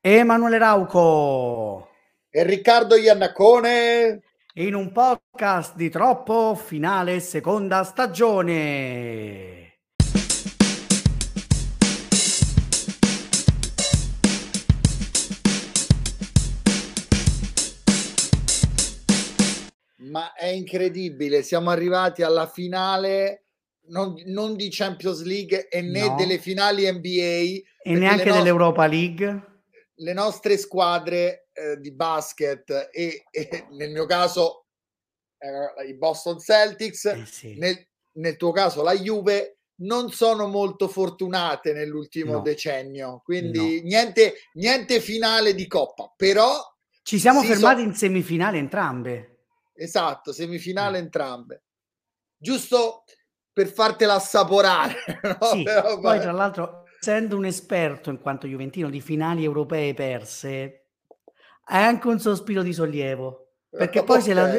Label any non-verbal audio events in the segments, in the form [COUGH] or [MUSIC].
Emanuele Rauco e Riccardo Iannacone in un podcast di troppo finale seconda stagione. Ma è incredibile, siamo arrivati alla finale non, non di Champions League e né no. delle finali NBA e neanche nostre... dell'Europa League le nostre squadre eh, di basket e, e, nel mio caso eh, i Boston Celtics, eh sì. nel, nel, tuo caso la Juve, non sono molto fortunate nell'ultimo no. decennio, quindi no. niente, niente, finale di coppa, però... Ci siamo fermati so... in semifinale entrambe. Esatto, semifinale mm. entrambe. Giusto per fartela assaporare. [LAUGHS] No? Sì, però, poi tra l'altro essendo un esperto in quanto juventino di finali europee perse, hai anche un sospiro di sollievo. Perché poi, okay. la,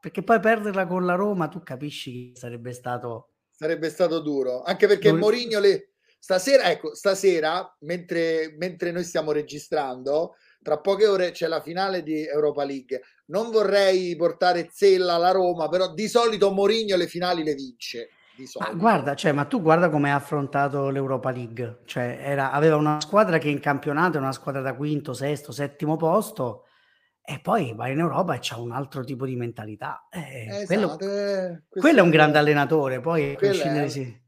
perché poi perderla con la Roma, tu capisci che sarebbe stato... Sarebbe stato duro, anche perché Dur- Mourinho le... Stasera, ecco, stasera, mentre, mentre noi stiamo registrando, tra poche ore c'è la finale di Europa League. Non vorrei portare zella alla Roma, però di solito Mourinho le finali le vince di solito. Ma guarda, cioè, ma tu guarda come ha affrontato l'Europa League, cioè era, aveva una squadra che in campionato è una squadra da quinto, sesto, settimo posto e poi va in Europa e c'ha un altro tipo di mentalità. Eh, esatto, quello, eh, quello, è un grande allenatore, poi sì.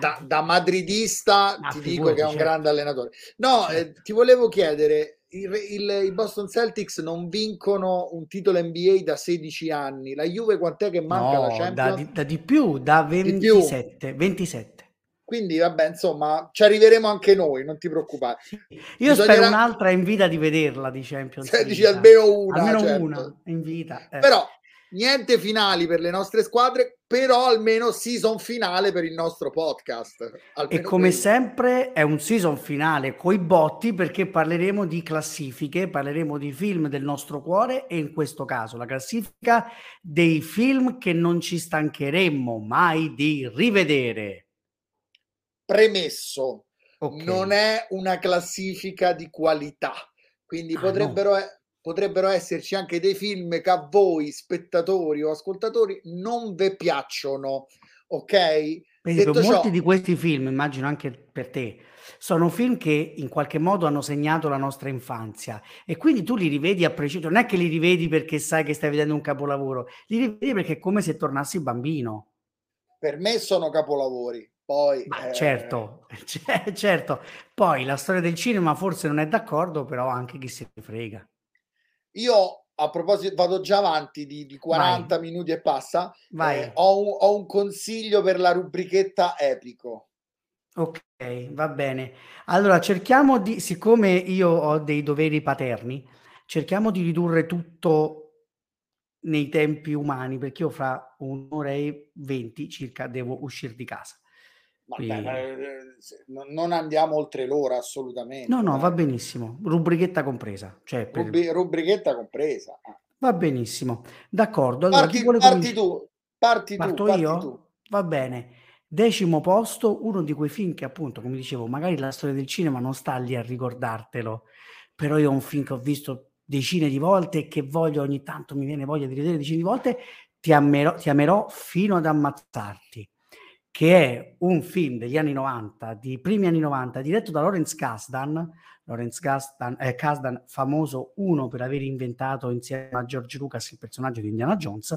da, da, madridista ah, ti dico che è un certo. grande allenatore. No, certo. eh, ti volevo chiedere, i Boston Celtics non vincono un titolo NBA da 16 anni. La Juve quant'è che manca no, la Champions? Da di, da di più, da 27, più. 27. Quindi vabbè, insomma, ci arriveremo anche noi, non ti preoccupare. Io Bisognerà... spero un'altra in vita di vederla di Champions. Se dici almeno una, almeno certo. una in vita. Eh. Però niente finali per le nostre squadre, però almeno season finale per il nostro podcast. E come quello. sempre è un season finale coi botti perché parleremo di classifiche, parleremo di film del nostro cuore e in questo caso la classifica dei film che non ci stancheremmo mai di rivedere. Premesso, okay. non è una classifica di qualità, quindi ah, potrebbero... No potrebbero esserci anche dei film che a voi, spettatori o ascoltatori, non vi piacciono. Ok? Vedi, molti ciò, di questi film, immagino anche per te, sono film che in qualche modo hanno segnato la nostra infanzia e quindi tu li rivedi a prescindere, non è che li rivedi perché sai che stai vedendo un capolavoro, li rivedi perché è come se tornassi bambino. Per me sono capolavori. Poi, eh... certo, [LAUGHS] certo. Poi la storia del cinema forse non è d'accordo, però anche chi se ne frega. Io a proposito, vado già avanti di, di 40 Vai. minuti e passa. Eh, ho, un, ho, un, consiglio per la rubrichetta epico. Ok, va bene. Allora cerchiamo di, siccome io ho dei doveri paterni, cerchiamo di ridurre tutto nei tempi umani, perché io fra un'ora e venti circa devo uscire di casa. Eh, non andiamo oltre l'ora assolutamente. No, no, va benissimo. Rubrichetta compresa. Cioè per... Rubri- rubrichetta compresa. Va benissimo. D'accordo. Allora, parti, parti tu. Parti Parto tu. Parti io? Tu. Va bene. Decimo posto, uno di quei film che appunto, come dicevo, magari la storia del cinema non sta lì a ricordartelo, però io ho un film che ho visto decine di volte e che voglio ogni tanto, mi viene voglia di vedere decine di volte, ti amerò, ti amerò fino ad ammazzarti che è un film degli anni 90, di primi anni 90, diretto da Lawrence Kasdan, Lawrence Kasdan, eh, Kasdan famoso uno per aver inventato insieme a George Lucas il personaggio di Indiana Jones,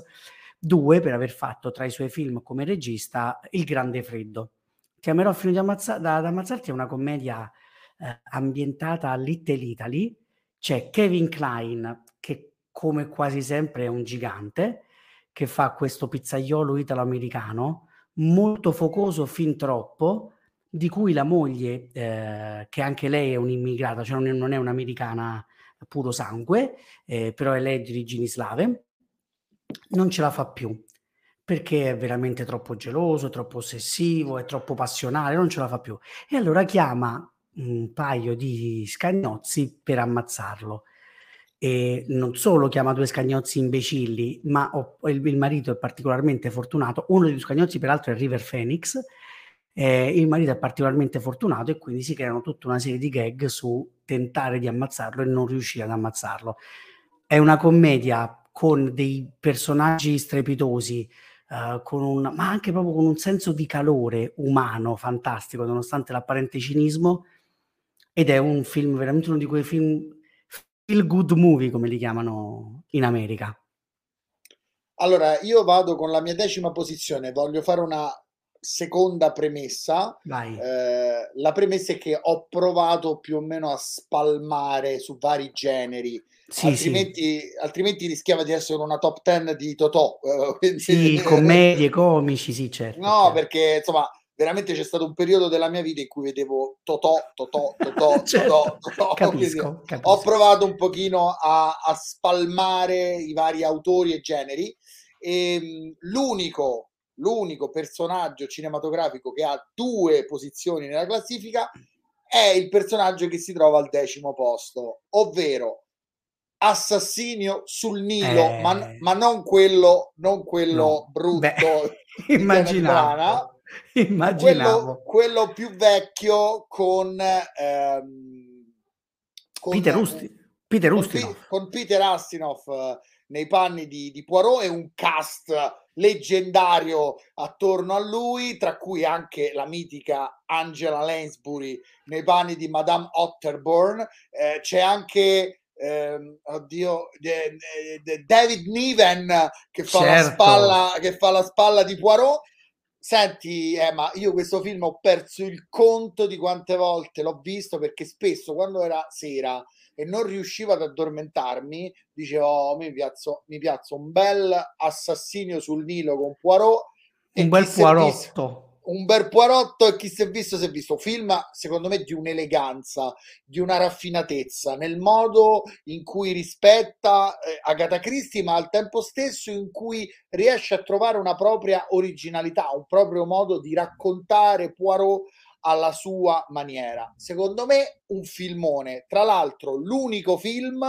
due per aver fatto tra i suoi film come regista Il Grande Freddo. Chiamerò fino ad, ammazza- da, ad ammazzarti è una commedia eh, ambientata a Little Italy, c'è Kevin Klein che come quasi sempre è un gigante, che fa questo pizzaiolo italo-americano, molto focoso fin troppo, di cui la moglie, eh, che anche lei è un'immigrata, cioè non è, non è un'americana puro sangue, eh, però è lei di origini slave, non ce la fa più perché è veramente troppo geloso, troppo ossessivo, è troppo passionale, non ce la fa più. E allora chiama un paio di scagnozzi per ammazzarlo e non solo chiama due scagnozzi imbecilli, ma ho, il, il, marito è particolarmente fortunato. Uno due scagnozzi, peraltro, è River Phoenix. Eh, il marito è particolarmente fortunato e quindi si creano tutta una serie di gag su tentare di ammazzarlo e non riuscire ad ammazzarlo. È una commedia con dei personaggi strepitosi, con un, ma anche proprio con un senso di calore umano fantastico, nonostante l'apparente cinismo. Ed è un film veramente uno di quei film feel good movie, come li chiamano in America. Allora, io vado con la mia decima posizione, voglio fare una seconda premessa. Eh, la premessa è che ho provato più o meno a spalmare su vari generi. Sì, altrimenti, sì. altrimenti rischiava di essere una top 10 di Totò. Eh, [LAUGHS] sì, [LAUGHS] commedie, comici, sì, certo. No, certo. perché insomma, veramente c'è stato un periodo della mia vita in cui vedevo Totò, Totò, Totò, [LAUGHS] certo. Totò, Totò. [LAUGHS] Capisco, capisco. Ho provato un pochino a, a spalmare i vari autori e generi. E, ehm, l'unico l'unico personaggio cinematografico che ha due posizioni nella classifica è il personaggio che si trova al decimo posto, ovvero Assassinio sul Nilo, eh... ma, ma, non quello, non quello no. brutto. Beh, [LAUGHS] immaginavo. [LAUGHS] immaginavo. Quello, quello, più vecchio con, ehm, con Peter, Usti- Peter Ustinov. Con, con Peter Ustinov nei panni di, di Poirot e un cast leggendario attorno a lui, tra cui anche la mitica Angela Lansbury nei panni di Madame Otterburn. Eh, c'è anche eh, oddio, de, David Niven che fa, certo. la spalla, che fa la spalla di Poirot. Senti, Emma, io questo film ho perso il conto di quante volte l'ho visto perché spesso quando era sera e non riuscivo ad addormentarmi, dicevo, oh, mi, piazzo, mi piazzo un bel assassinio sul Nilo con Poirot. Un bel Poirotto un bel Poirotto e chi si è visto si è visto. Film secondo me di un'eleganza di una raffinatezza nel modo in cui rispetta eh, Agatha Christie ma al tempo stesso in cui riesce a trovare una propria originalità un proprio modo di raccontare Poirot alla sua maniera. Secondo me un filmone, tra l'altro l'unico film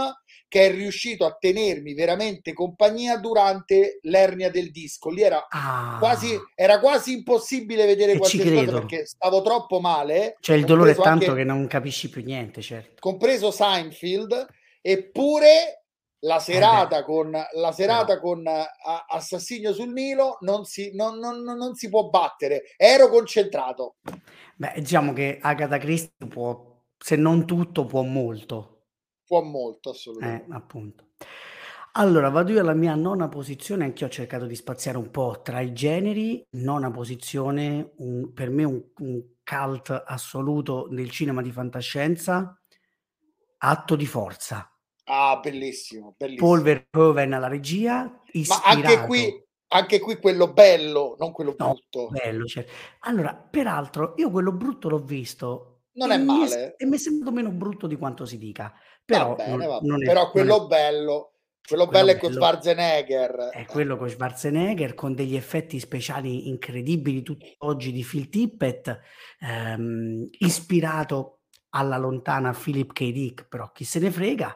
che è riuscito a tenermi veramente compagnia durante l'ernia del disco. Lì era, ah. quasi, era quasi impossibile vedere qualche cosa perché stavo troppo male. C'è il dolore tanto anche, che non capisci più niente, certo. Compreso Seinfeld, eppure la serata, eh con, la serata no. con Assassinio sul Nilo non si, non, non, non si può battere. Ero concentrato. Beh, diciamo che Agatha Christie può, se non tutto, può molto. Può molto, assolutamente. Eh, appunto. Allora, vado io alla mia nona posizione, anche io ho cercato di spaziare un po' tra i generi. Nona posizione, un, per me un, un cult assoluto del cinema di fantascienza, Atto di forza. Ah, bellissimo, bellissimo. Paul Verhoeven alla regia. Ma anche qui anche qui quello bello, non quello no, brutto. Bello, certo. Allora, peraltro, io quello brutto l'ho visto. Non è male. E mi è sembrato meno brutto di quanto si dica. Però, bene, non, non è, però quello è, bello, quello, quello bello è con Schwarzenegger. È quello con Schwarzenegger, con degli effetti speciali incredibili, tutti oggi di Phil Tippett, ehm, ispirato alla lontana Philip K. Dick, però chi se ne frega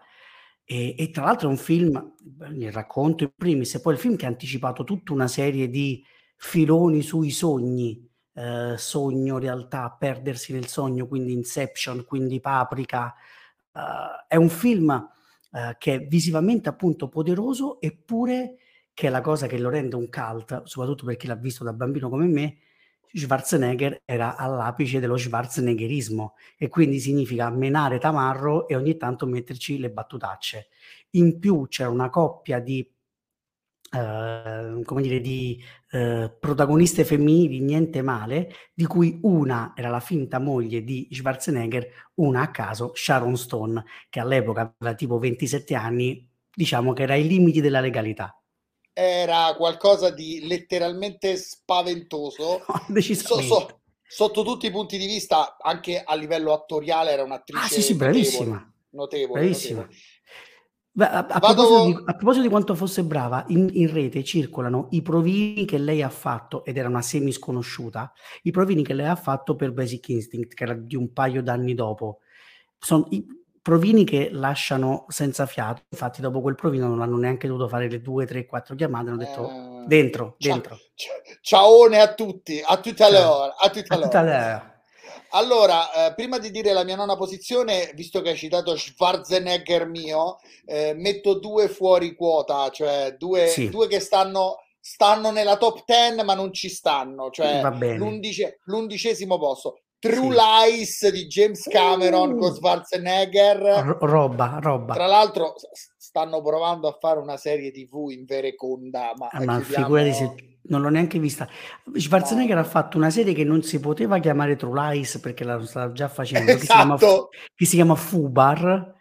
e, e, tra l'altro è un film, il racconto in primis, e poi il film che ha anticipato tutta una serie di filoni sui sogni, eh, sogno, realtà, perdersi nel sogno, quindi Inception, quindi Paprika. Uh, è un film uh, che è visivamente appunto poderoso, eppure che è la cosa che lo rende un cult, soprattutto per chi l'ha visto da bambino come me, Schwarzenegger era all'apice dello schwarzeneggerismo e quindi significa menare tamarro e ogni tanto metterci le battutacce. In più c'era una coppia di, eh, come dire, di eh, protagoniste femminili niente male, di cui una era la finta moglie di Schwarzenegger, una a caso Sharon Stone, che all'epoca aveva tipo 27 anni, diciamo che era ai limiti della legalità era qualcosa di letteralmente spaventoso. [LAUGHS] So, so, sotto tutti i punti di vista, anche a livello attoriale, era un'attrice ah, sì, sì, bravissima. Notevole. bravissima. notevole. Beh, a, a, proposito di, a, proposito di, quanto fosse brava, in, in, rete circolano i provini che lei ha fatto, ed era una semi sconosciuta, i provini che lei ha fatto per Basic Instinct, che era di un paio d'anni dopo. Sono, i, provini che lasciano senza fiato. Infatti, dopo quel provino non hanno neanche dovuto fare le due, tre, quattro chiamate. Hanno detto eh, dentro, dentro. Ciaone a tutti, a tutte le ore. A tutte le ore. Allora, eh, prima di dire la mia nona posizione, visto che hai citato Schwarzenegger mio, eh, metto due fuori quota, cioè due, sì. due che stanno, stanno, nella top 10 ma non ci stanno, cioè l'undice, l'undicesimo posto. True sì. Lies di James Cameron uh, con Schwarzenegger. R- roba, roba. Tra l'altro stanno provando a fare una serie TV in vereconda, ma, ah, ma chiudiamo... figurati se non l'ho neanche vista. Schwarzenegger no. ha fatto una serie che non si poteva chiamare True Lies perché la stava già facendo, esatto. che, si chiama, esatto. che si chiama Fubar,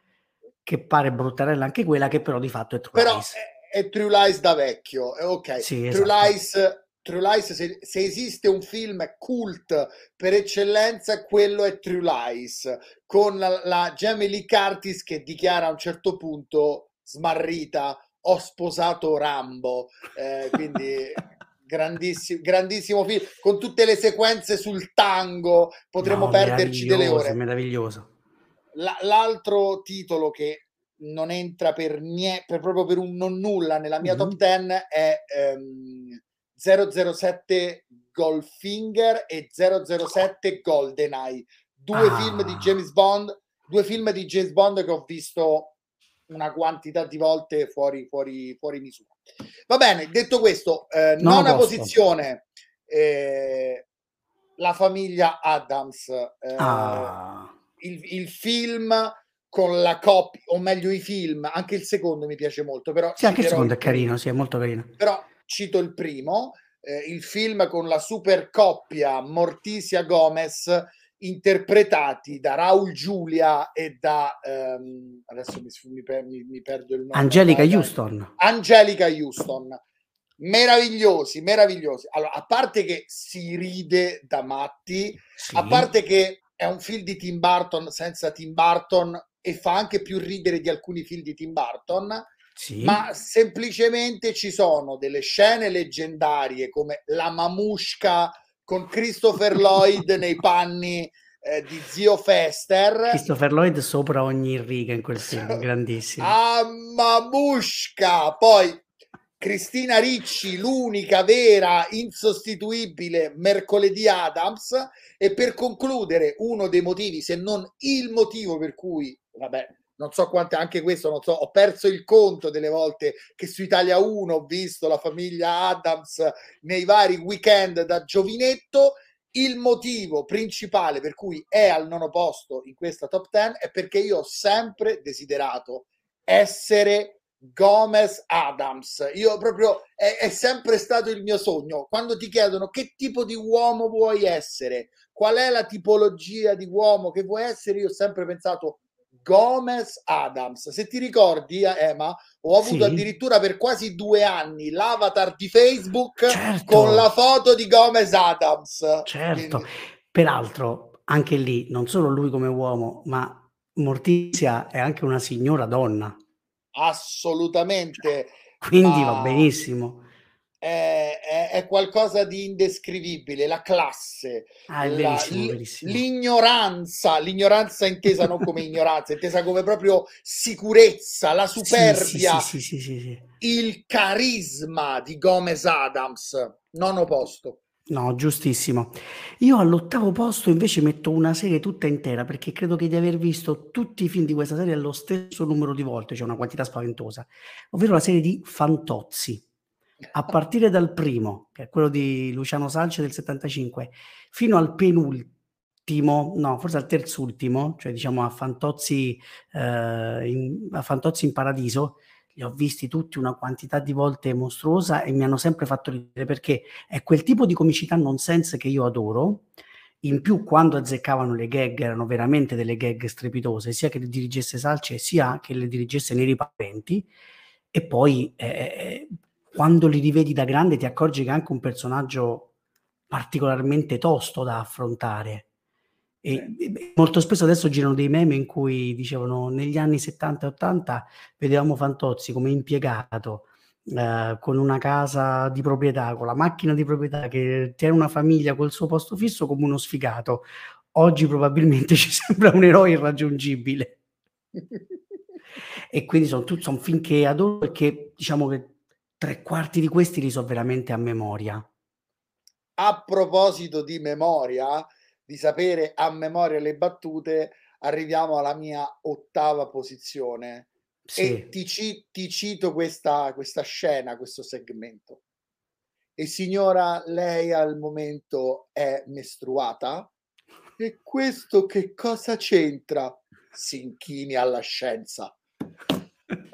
che pare bruttarella anche quella, che però di fatto è True però Lies. È, è True Lies da vecchio, eh, ok. Sì, True esatto. Lies True Lies, se, se, esiste un film cult per eccellenza, quello è True Lies, con la, la Jamie Lee Curtis che dichiara a un certo punto smarrita, ho sposato Rambo, eh, quindi [LAUGHS] grandissimo, grandissimo film, con tutte le sequenze sul tango, potremmo no, perderci delle ore. Meraviglioso. La, l'altro titolo che non entra per niente, per, proprio per un non nulla nella mia mm-hmm. top 10 è um, 007 Goldfinger e 007 Goldeneye, due ah. film di James Bond, due film di James Bond che ho visto una quantità di volte fuori, fuori, fuori misura. Va bene, detto questo, eh, no, nona posso. posizione, eh, la famiglia Adams, eh, ah. il, il, film con la coppia, o meglio i film, anche il secondo mi piace molto, però... Sì, anche il secondo è carino, sì, è molto carino. Però cito il primo, eh, il film con la super coppia Morticia Gomez interpretati da Raul Giulia e da ehm, adesso mi, mi, mi, perdo il nome. Angelica da, Houston. Angelica Houston. Meravigliosi meravigliosi. Allora a parte che si ride da matti sì. a parte che è un film di Tim Burton senza Tim Burton e fa anche più ridere di alcuni film di Tim Burton sì. ma semplicemente ci sono delle scene leggendarie come la mamusca con Christopher Lloyd [LAUGHS] nei panni eh, di zio Fester. Christopher Lloyd sopra ogni riga in quel film, [LAUGHS] grandissimo. Ah, mamusca! Poi Cristina Ricci, l'unica vera, insostituibile mercoledì Adams. E per concludere, uno dei motivi, se non il motivo per cui, vabbè, non so quante, anche questo, non so, ho perso il conto delle volte che su Italia 1 ho visto la famiglia Adams nei vari weekend da giovinetto. Il motivo principale per cui è al nono posto in questa top 10 è perché io ho sempre desiderato essere Gomez Adams. Io proprio è, è, sempre stato il mio sogno. Quando ti chiedono che tipo di uomo vuoi essere, qual è la tipologia di uomo che vuoi essere, io ho sempre pensato Gomez Adams. Se ti ricordi, Emma, ho avuto sì. addirittura per quasi due anni l'avatar di Facebook certo. con la foto di Gomez Adams. Certo, Quindi... peraltro anche lì, non solo lui come uomo, ma Mortizia è anche una signora donna. Assolutamente. Quindi ma... va benissimo è, è, è, qualcosa di indescrivibile, la classe, ah, la, verissimo, verissimo. l'ignoranza, l'ignoranza intesa non come ignoranza, intesa come proprio sicurezza, la superbia, sì, sì, sì, il carisma di Gomez Adams, nono posto. No, giustissimo. Io all'ottavo posto invece metto una serie tutta intera perché credo che di aver visto tutti i film di questa serie allo stesso numero di volte, cioè una quantità spaventosa, ovvero la serie di Fantozzi a partire dal primo, che è quello di Luciano Salce del 75, fino al penultimo, no, forse al terzultimo, cioè diciamo a Fantozzi, eh, in, a Fantozzi in Paradiso, li ho visti tutti una quantità di volte mostruosa e mi hanno sempre fatto ridere perché è quel tipo di comicità nonsense che io adoro. In più, quando azzeccavano le gag, erano veramente delle gag strepitose, sia che le dirigesse Salce sia che le dirigesse Neri Paventi. E poi eh, eh quando li rivedi da grande ti accorgi che è anche un personaggio particolarmente tosto da affrontare. E, e molto spesso adesso girano dei meme in cui dicevano negli anni 70 e 80 vedevamo Fantozzi come impiegato eh, con una casa di proprietà, con la macchina di proprietà che tiene una famiglia col suo posto fisso come uno sfigato. Oggi probabilmente [LAUGHS] ci sembra un eroe irraggiungibile. [LAUGHS] e quindi sono, sono film che adoro perché diciamo che tre quarti di questi li so veramente a memoria. A proposito di memoria, di sapere a memoria le battute, arriviamo alla mia ottava posizione. Sì. E ti, ti cito questa, questa scena, questo segmento. E signora, lei al momento è mestruata? E questo che cosa c'entra? Si inchini alla scienza.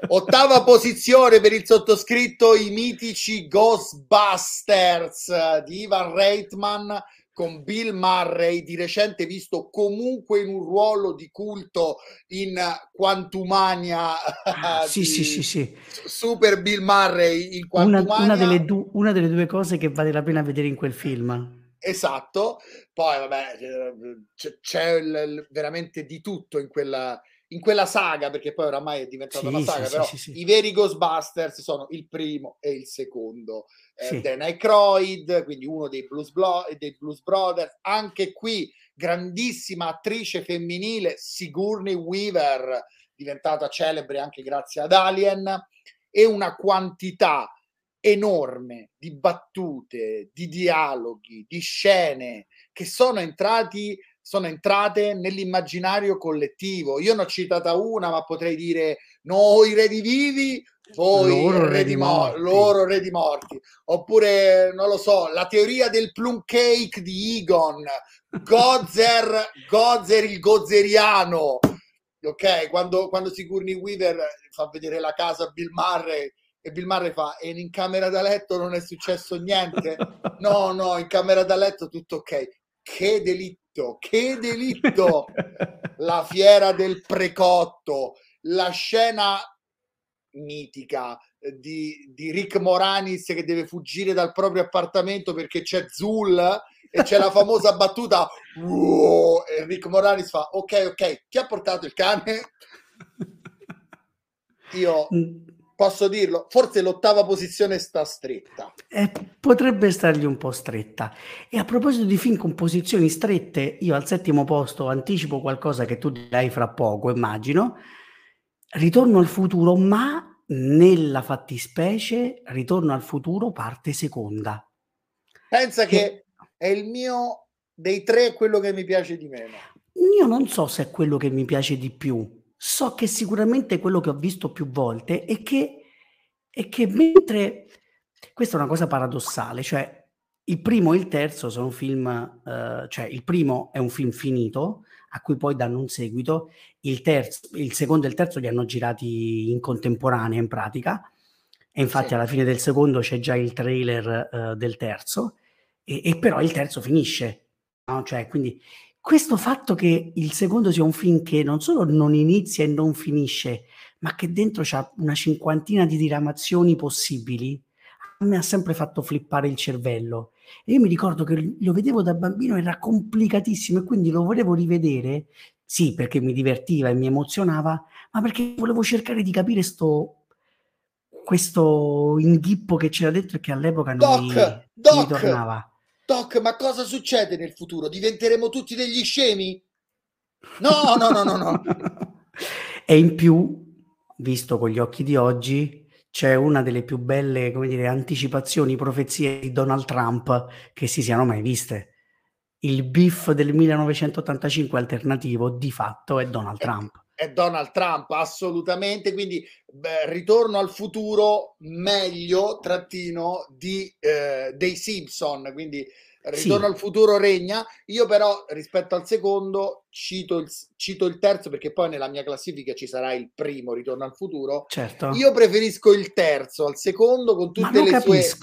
Ottava posizione per il sottoscritto i mitici Ghostbusters di Ivan Reitman con Bill Murray, di recente visto comunque in un ruolo di culto in Quantumania. Ah, sì, sì, sì, sì. Super Bill Murray in Quantumania. Una, una, delle du- una delle due cose che vale la pena vedere in quel film. Esatto, poi vabbè, c'è, c'è il, veramente di tutto in quella, in quella saga, perché poi oramai è diventata sì, una saga, sì, però sì, i veri Ghostbusters sono il primo e il secondo. Eh, Dan Aykroyd, quindi uno dei Blues, Blo- dei Blues Brothers, anche qui grandissima attrice femminile, Sigourney Weaver, diventata celebre anche grazie ad Alien, e una quantità enorme di battute, di dialoghi, di scene che sono entrati sono entrate nell'immaginario collettivo. Io ne ho citata una, ma potrei dire noi redivivi, voi loro redi morti. loro redi morti. Oppure, non lo so, la teoria del plum cake di Egon, Gozer, Gozer il gozeriano. Ok, quando, quando Sigourney Weaver fa vedere la casa a Bill Murray e Bill Murray fa e in camera da letto non è successo niente [LAUGHS] no no in camera da letto tutto ok che delitto, che delitto! la fiera del precotto, la scena mitica di, di, Rick Moranis che deve fuggire dal proprio appartamento perché c'è Zul e c'è la famosa battuta wow, e Rick Moranis fa ok ok chi ha portato il cane? [LAUGHS] Io mm posso dirlo, forse l'ottava posizione sta stretta. Eh, potrebbe stargli un po' stretta. E a proposito di film con posizioni strette, io al settimo posto anticipo qualcosa che tu dirai fra poco, immagino. Ritorno al futuro, ma nella fattispecie Ritorno al futuro parte seconda. Pensa che, che è il mio dei tre quello che mi piace di meno. Io non so se è quello che mi piace di più so che sicuramente quello che ho visto più volte è che, è che mentre questa è una cosa paradossale, cioè il primo e il terzo sono film, eh, cioè il primo è un film finito a cui poi danno un seguito, il, terzo, il secondo e il terzo li hanno girati in contemporanea in pratica e infatti sì. alla fine del secondo c'è già il trailer eh, del terzo e, e, però il terzo finisce, no? cioè quindi questo fatto che il secondo sia un film che non solo non inizia e non finisce, ma che dentro c'ha una cinquantina di diramazioni possibili, a me ha sempre fatto flippare il cervello. E io mi ricordo che lo vedevo da bambino, era complicatissimo e quindi lo volevo rivedere, sì, perché mi divertiva e mi emozionava, ma perché volevo cercare di capire sto, questo inghippo che c'era dentro e che all'epoca non mi, Doc, mi tornava. Doc, ma cosa succede nel futuro? Diventeremo tutti degli scemi? No, no, no, no, no. [LAUGHS] e in più, visto con gli occhi di oggi, c'è una delle più belle, come dire, anticipazioni, profezie di Donald Trump che si siano mai viste. Il beef del 1985 alternativo di fatto è Donald Trump è Donald Trump, assolutamente. Quindi beh, ritorno al futuro meglio, trattino, di, eh, dei Simpson. Quindi ritorno sì. al futuro regna. Io però rispetto al secondo cito il, cito il, terzo perché poi nella mia classifica ci sarà il primo ritorno al futuro. Certo. Io preferisco il terzo al secondo con tutte, le sue,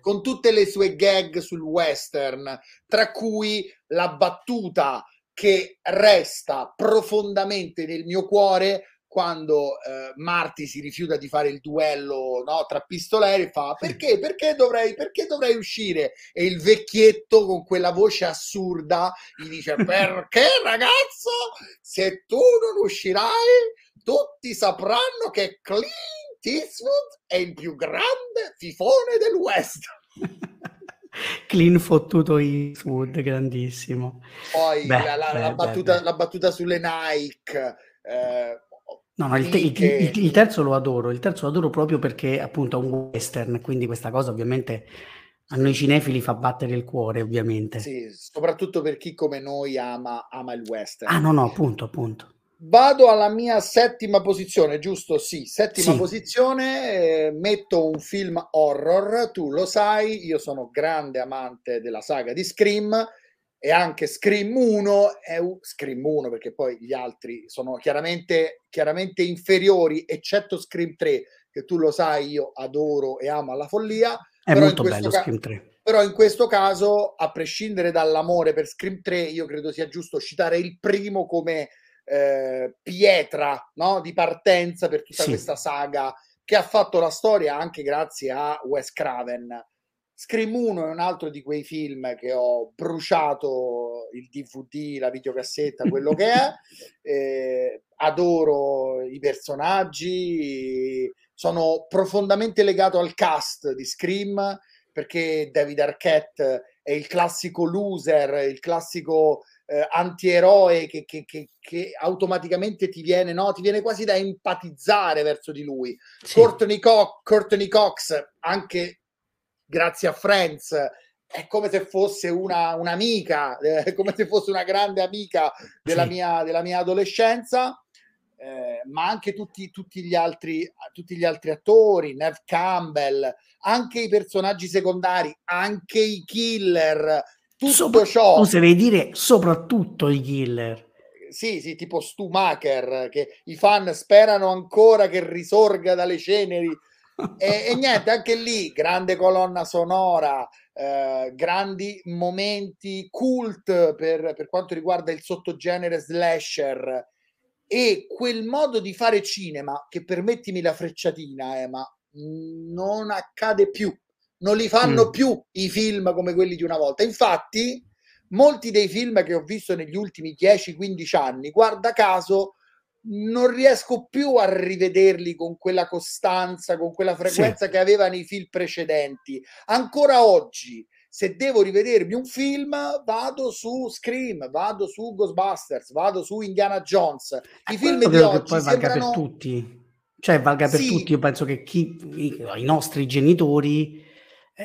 con tutte le sue gag sul western, tra cui la battuta che resta profondamente nel mio cuore quando eh, Marty si rifiuta di fare il duello no, tra pistoleri fa perché, perché, dovrei, perché dovrei uscire? E il vecchietto con quella voce assurda gli dice [LAUGHS] perché ragazzo? Se tu non uscirai tutti sapranno che Clint Eastwood è il più grande fifone del West [LAUGHS] clean fottuto Eastwood, grandissimo. Poi beh, la, la, beh, la, battuta, beh, la, battuta, sulle Nike. Eh, no, no, il, te- il, il, il, terzo lo adoro, il terzo lo adoro proprio perché appunto è un western, quindi questa cosa ovviamente A noi cinefili fa battere il cuore, ovviamente. Sì, soprattutto per chi come noi ama, ama il western. Ah, no, no, appunto, appunto. Vado alla mia settima posizione, giusto? Sì, settima sì. posizione. Eh, metto un film horror, tu lo sai, io sono grande amante della saga di Scream e anche Scream 1 è un Scream 1 perché poi gli altri sono chiaramente, chiaramente inferiori, eccetto Scream 3, che tu lo sai, io adoro e amo alla follia. È molto bello ca- Scream 3. Però in questo caso, a prescindere dall'amore per Scream 3, io credo sia giusto citare il primo come eh, pietra no? di partenza per tutta sì. questa saga che ha fatto la storia anche grazie a Wes Craven. Scream 1 è un altro di quei film che ho bruciato il DVD, la videocassetta, quello che è. [LAUGHS] Eh, adoro i personaggi, sono profondamente legato al cast di Scream perché David Arquette è il classico loser, il classico eh, antieroe che, che, che, che, automaticamente ti viene, no? ti viene quasi da empatizzare verso di lui. Sì. Courtney, Co- Courtney Cox, anche grazie a Friends, è come se fosse una, un'amica, eh, come se fosse una grande amica della, sì. mia, della mia adolescenza. Eh, ma anche tutti, tutti, gli altri, tutti gli altri attori, Nev Campbell, anche i personaggi secondari, anche i killer, tutto Sopra- ciò. Oserei dire soprattutto i killer. Sì, sì, tipo Stumacher, che i fan sperano ancora che risorga dalle ceneri. e, e, [LAUGHS] niente, anche lì, grande colonna sonora, eh, grandi momenti cult per, per quanto riguarda il sottogenere slasher e quel modo di fare cinema che permettimi la frecciatina, eh, ma non accade più non li fanno mm. più i film come quelli di una volta. Infatti, molti dei film che ho visto negli ultimi 10-15 anni, guarda caso, non riesco più a rivederli con quella costanza, con quella frequenza sì. che avevano i film precedenti. Ancora oggi, se devo rivedermi un film, vado su Scream, vado su Ghostbusters, vado su Indiana Jones. I film di oggi poi valga sembrano... per tutti. Cioè, valga per sì. tutti. Io penso che chi, i, i nostri genitori eh,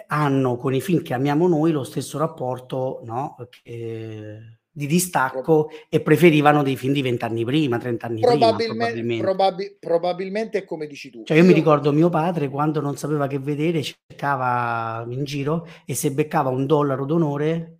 hanno con i film che amiamo noi lo stesso rapporto no? eh, di distacco e preferivano dei film di vent'anni prima, trent'anni probabilmente, prima. Probabilmente. Probabi- probabilmente è come dici tu. Cioè io, io, mi ricordo mio padre quando non sapeva che vedere, cercava in giro e se beccava un dollaro d'onore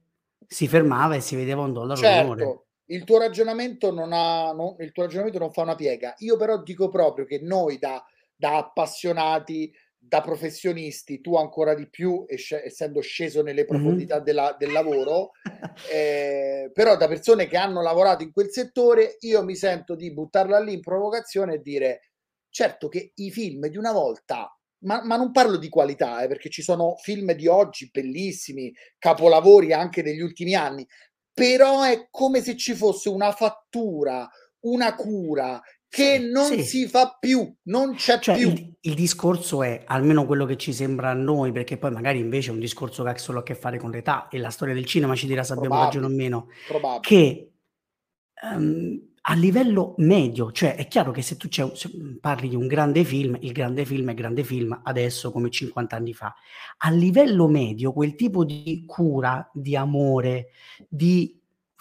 si fermava e si vedeva un dollaro certo. d'onore. Il tuo ragionamento non ha, no, il tuo ragionamento non fa una piega. Io però dico proprio che noi da, da appassionati da professionisti, tu ancora di più, essendo sceso nelle profondità mm-hmm. della, del lavoro, [LAUGHS] eh, però da persone che hanno lavorato in quel settore, io mi sento di buttarla lì in provocazione e dire, certo che i film di una volta, ma, ma non parlo di qualità, eh, perché ci sono film di oggi bellissimi, capolavori anche degli ultimi anni, però è come se ci fosse una fattura, una cura che non sì. si fa più, non c'è cioè, più. Il, il, discorso è, almeno quello che ci sembra a noi, perché poi magari invece è un discorso che ha solo a che fare con l'età e la storia del cinema ci dirà se abbiamo ragione o meno, probabile. che um, a livello medio, cioè è chiaro che se tu se parli di un grande film, il grande film è grande film adesso come 50 anni fa, a livello medio quel tipo di cura, di amore, di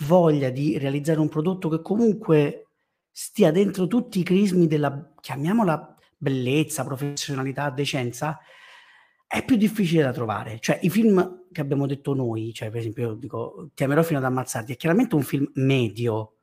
voglia di realizzare un prodotto che comunque stia dentro tutti i crismi della, chiamiamola bellezza, professionalità, decenza, è più difficile da trovare. Cioè, i film che abbiamo detto noi, cioè, per esempio, io dico, ti amerò fino ad ammazzarti, è chiaramente un film medio,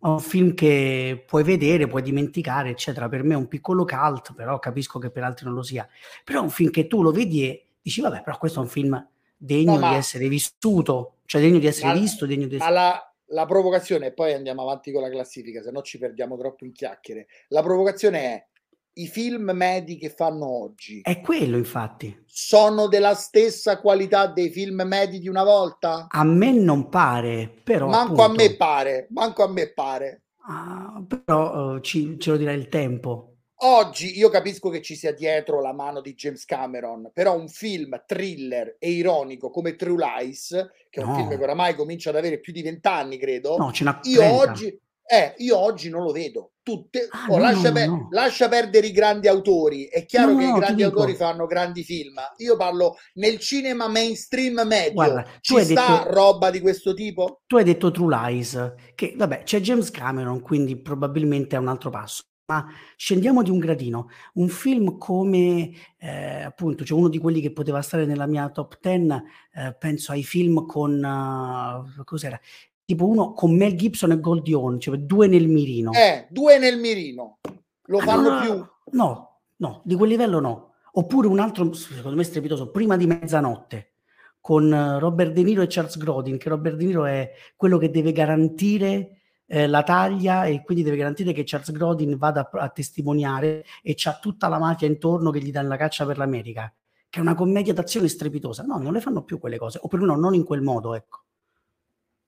un film che puoi vedere, puoi dimenticare, eccetera. Per me è un piccolo cult, però capisco che per altri non lo sia. Però è un film che tu lo vedi e dici, vabbè, però questo è un film degno no, di essere vissuto, cioè degno di essere ma, visto, degno di essere... Ma la provocazione, e poi andiamo avanti con la classifica, se no ci perdiamo troppo in chiacchiere. La provocazione è i film medi che fanno oggi. È quello, infatti. Sono della stessa qualità dei film medi di una volta? A me non pare, però. Manco appunto, a me pare, manco a me pare. Ah, però uh, ci, ce lo dirà il tempo. Oggi io capisco che ci sia dietro la mano di James Cameron, però un film thriller e ironico come True Lies, che è un no. film che oramai comincia ad avere più di vent'anni, credo. No, ce io oggi, Eh, io oggi non lo vedo. Tutte, ah, oh, no, lascia, no, per, no. lascia, perdere i grandi autori. È chiaro che i grandi autori fanno grandi film. Io parlo nel cinema mainstream medio. Guarda, Ci sta detto, roba di questo tipo? Tu hai detto True Lies, che vabbè, c'è James Cameron, quindi probabilmente è un altro passo. Ma scendiamo di un gradino. Un film come, eh, appunto, cioè uno di quelli che poteva stare nella mia top 10, eh, penso ai film con, uh, cos'era? tipo uno con Mel Gibson e Goldie Hawn, cioè due nel mirino. Eh, due nel mirino. Lo ah, fanno no, più? No, no, di quel livello no. Oppure un altro, secondo me strepitoso, Prima di mezzanotte, con eh, Robert De Niro e Charles Grodin, che Robert De Niro è quello che deve garantire eh, la taglia e quindi deve garantire che Charles Grodin vada a, a testimoniare e c'ha tutta la mafia intorno che gli dà la caccia per l'America, che è una commedia d'azione strepitosa. No, non le fanno più quelle cose, o perlomeno non in quel modo, ecco.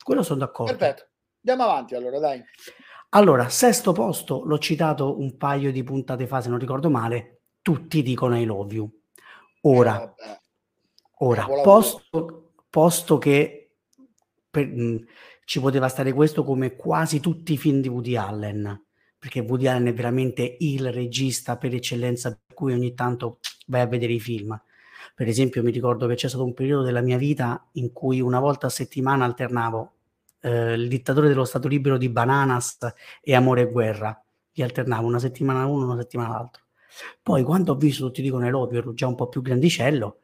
Quello sono d'accordo. Perfetto. Andiamo avanti allora, dai. Allora, sesto posto, l'ho citato un paio di puntate fa, se non ricordo male, tutti dicono I love you. Ora, eh, ora posto, posto, che per, mh, ci poteva stare questo come quasi tutti i film di Woody Allen, perché Woody Allen è veramente il regista per eccellenza per cui ogni tanto vai a vedere i film. Per esempio, mi ricordo che c'è stato un periodo della mia vita in cui una volta a settimana alternavo eh, Il dittatore dello Stato libero di Bananas e Amore e guerra. Li alternavo una settimana uno, una settimana l'altro. Poi, quando ho visto Tutti dicono l'ovio, ero già un po' più grandicello.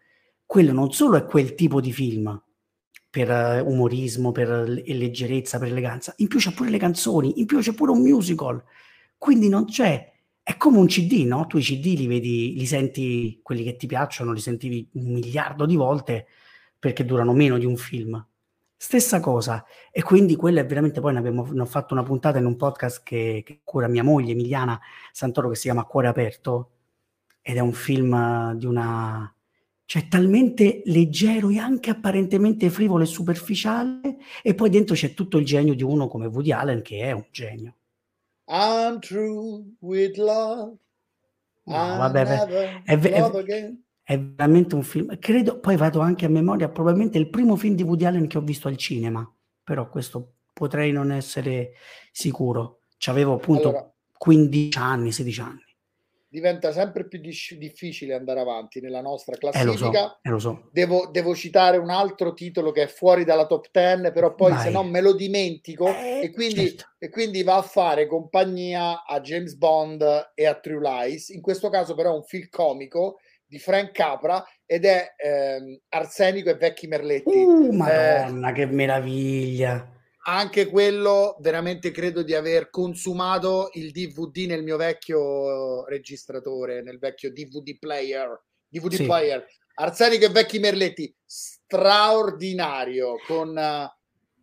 Quello non solo è quel tipo di film per uh, umorismo, per leggerezza, per eleganza, in più c'è pure le canzoni, in più c'è pure un musical. Quindi non c'è è come un CD, no? Tu i CD li vedi, li senti, quelli che ti piacciono, li sentivi un miliardo di volte perché durano meno di un film. Stessa cosa, e quindi quella è veramente, poi ne abbiamo ne ho fatto una puntata in un podcast che, che cura mia moglie Emiliana Santoro che si chiama Cuore Aperto ed è un film di una, cioè talmente leggero e anche apparentemente frivolo e superficiale e poi dentro c'è tutto il genio di uno come Woody Allen che è un genio. I'm true with love. No, vabbè, è, è, è, veramente un film. Credo, poi vado anche a memoria, probabilmente il primo film di Woody Allen che ho visto al cinema, però questo potrei non essere sicuro. Ci avevo appunto allora, 15 anni, 16 anni diventa sempre più dis- difficile andare avanti nella nostra classifica. Eh, lo so, eh, so. Devo, devo, citare un altro titolo che è fuori dalla top 10, però poi Vai. se no me lo dimentico eh, e, quindi, certo. e, quindi, va a fare compagnia a James Bond e a True Lies. In questo caso però è un film comico di Frank Capra ed è ehm, Arsenico e Vecchi Merletti. Uh, madonna, eh, che meraviglia! Anche quello veramente credo di aver consumato il DVD nel mio vecchio registratore, nel vecchio DVD player. DVD sì. player. Arsenico e vecchi merletti, straordinario con,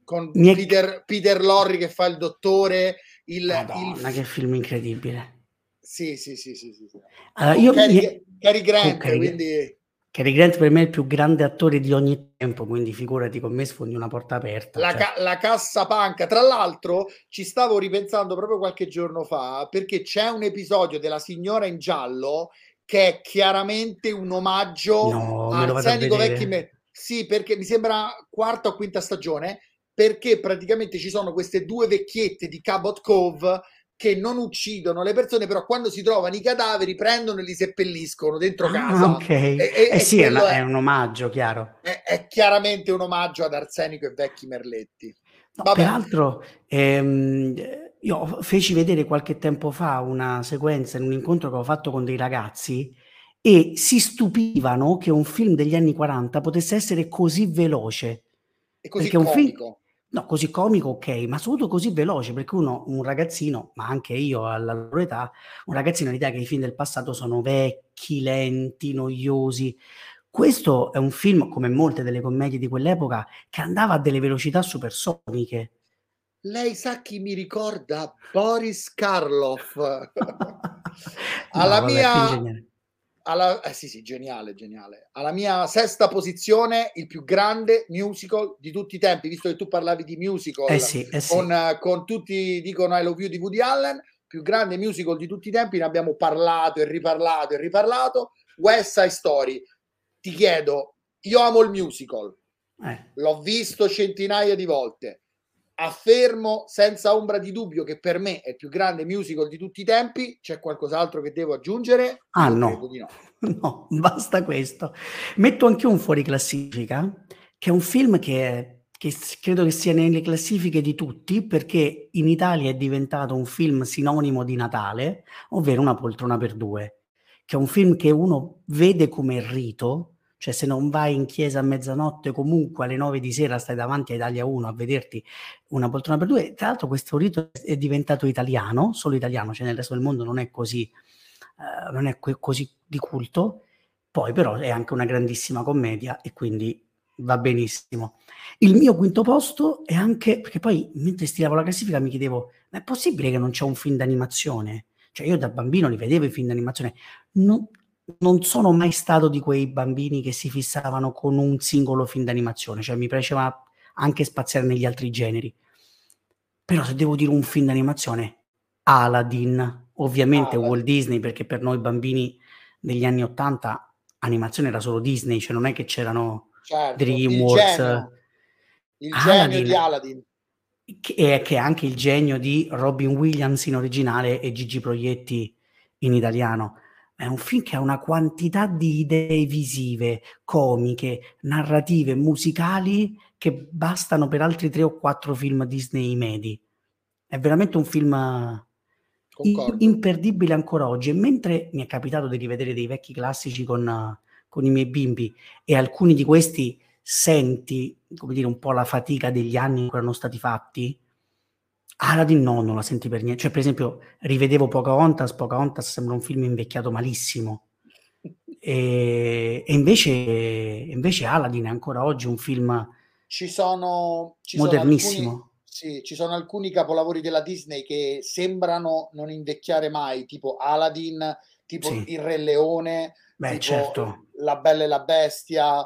con Mi... Peter, Peter Lorry che fa il dottore. Il, Madonna, il... che film incredibile! Sì, sì, sì, sì. sì. Allora, io Cary. Cary Grant, quindi Cary Grant per me è il più grande attore di ogni tempo, quindi figurati con me sfondi una porta aperta. La, cioè. ca- la cassa panca. Tra l'altro ci stavo ripensando proprio qualche giorno fa perché c'è un episodio della signora in giallo che è chiaramente un omaggio no, a Arsenico Vecchi Me- Sì, perché mi sembra quarta o quinta stagione perché praticamente ci sono queste due vecchiette di Cabot Cove che non uccidono le persone, però quando si trovano i cadaveri prendono e li seppelliscono dentro ah, casa. Ok, e, e, eh sì, è, è, un omaggio, chiaro. È, è, chiaramente un omaggio ad Arsenico e Vecchi Merletti. No, peraltro, ehm, io feci vedere qualche tempo fa una sequenza in un incontro che ho fatto con dei ragazzi e si stupivano che un film degli anni 40 potesse essere così veloce. E così perché comico. un film No, così comico, ok, ma soprattutto così veloce, perché uno, un ragazzino, ma anche io alla loro età, un ragazzino ha l'idea che i film del passato sono vecchi, lenti, noiosi. Questo è un film, come molte delle commedie di quell'epoca, che andava a delle velocità supersoniche. Lei sa chi mi ricorda? Boris Karloff. [LAUGHS] [LAUGHS] alla no, vabbè, mia alla, eh sì, sì, geniale, geniale. Alla mia sesta posizione, il più grande musical di tutti i tempi, visto che tu parlavi di musical eh sì, eh sì. Con, con, tutti dicono I love you di Woody Allen, più grande musical di tutti i tempi, ne abbiamo parlato e riparlato e riparlato. West Side Story. Ti chiedo, io amo il musical, eh. l'ho visto centinaia di volte, affermo senza ombra di dubbio che per me è il più grande musical di tutti i tempi. C'è qualcos'altro che devo aggiungere? Ah no. no. [LAUGHS] no, basta questo. Metto anche un fuori classifica, che è un film che, che credo che sia nelle classifiche di tutti, perché in Italia è diventato un film sinonimo di Natale, ovvero Una poltrona per due, che è un film che uno vede come rito, cioè se non vai in chiesa a mezzanotte comunque alle 9 di sera stai davanti a Italia 1 a vederti una poltrona per due. Tra l'altro questo rito è diventato italiano, solo italiano, cioè nel resto del mondo non è così, uh, non è così di culto. Poi però è anche una grandissima commedia e quindi va benissimo. Il mio quinto posto è anche, perché poi mentre stilavo la classifica mi chiedevo, ma è possibile che non c'è un film d'animazione? Cioè io da bambino li vedevo i film d'animazione, non, non sono mai stato di quei bambini che si fissavano con un singolo film d'animazione, cioè mi piaceva anche spaziare negli altri generi. Però se devo dire un film d'animazione, Aladdin, ovviamente Aladdin. Walt Disney, perché per noi bambini degli anni Ottanta animazione era solo Disney, cioè non è che c'erano certo, DreamWorks. Il genio, il genio di Aladdin. Che è, che è anche il genio di Robin Williams in originale e Gigi Proietti in italiano è un film che ha una quantità di idee visive, comiche, narrative, musicali che bastano per altri tre o quattro film Disney medi. È veramente un film in- imperdibile ancora oggi. E mentre mi è capitato di rivedere dei vecchi classici con, con i miei bimbi e alcuni di questi senti, come dire, un po' la fatica degli anni in cui erano stati fatti, Aladdin no, non la senti per niente. Cioè, per esempio, rivedevo Pocahontas, Pocahontas sembra un film invecchiato malissimo. E, e invece, invece Aladdin è ancora oggi un film ci sono, ci modernissimo. Sono alcuni, sì, ci sono alcuni capolavori della Disney che sembrano non invecchiare mai, tipo Aladdin, tipo sì. Il Re Leone, Beh, certo. La Bella e la Bestia,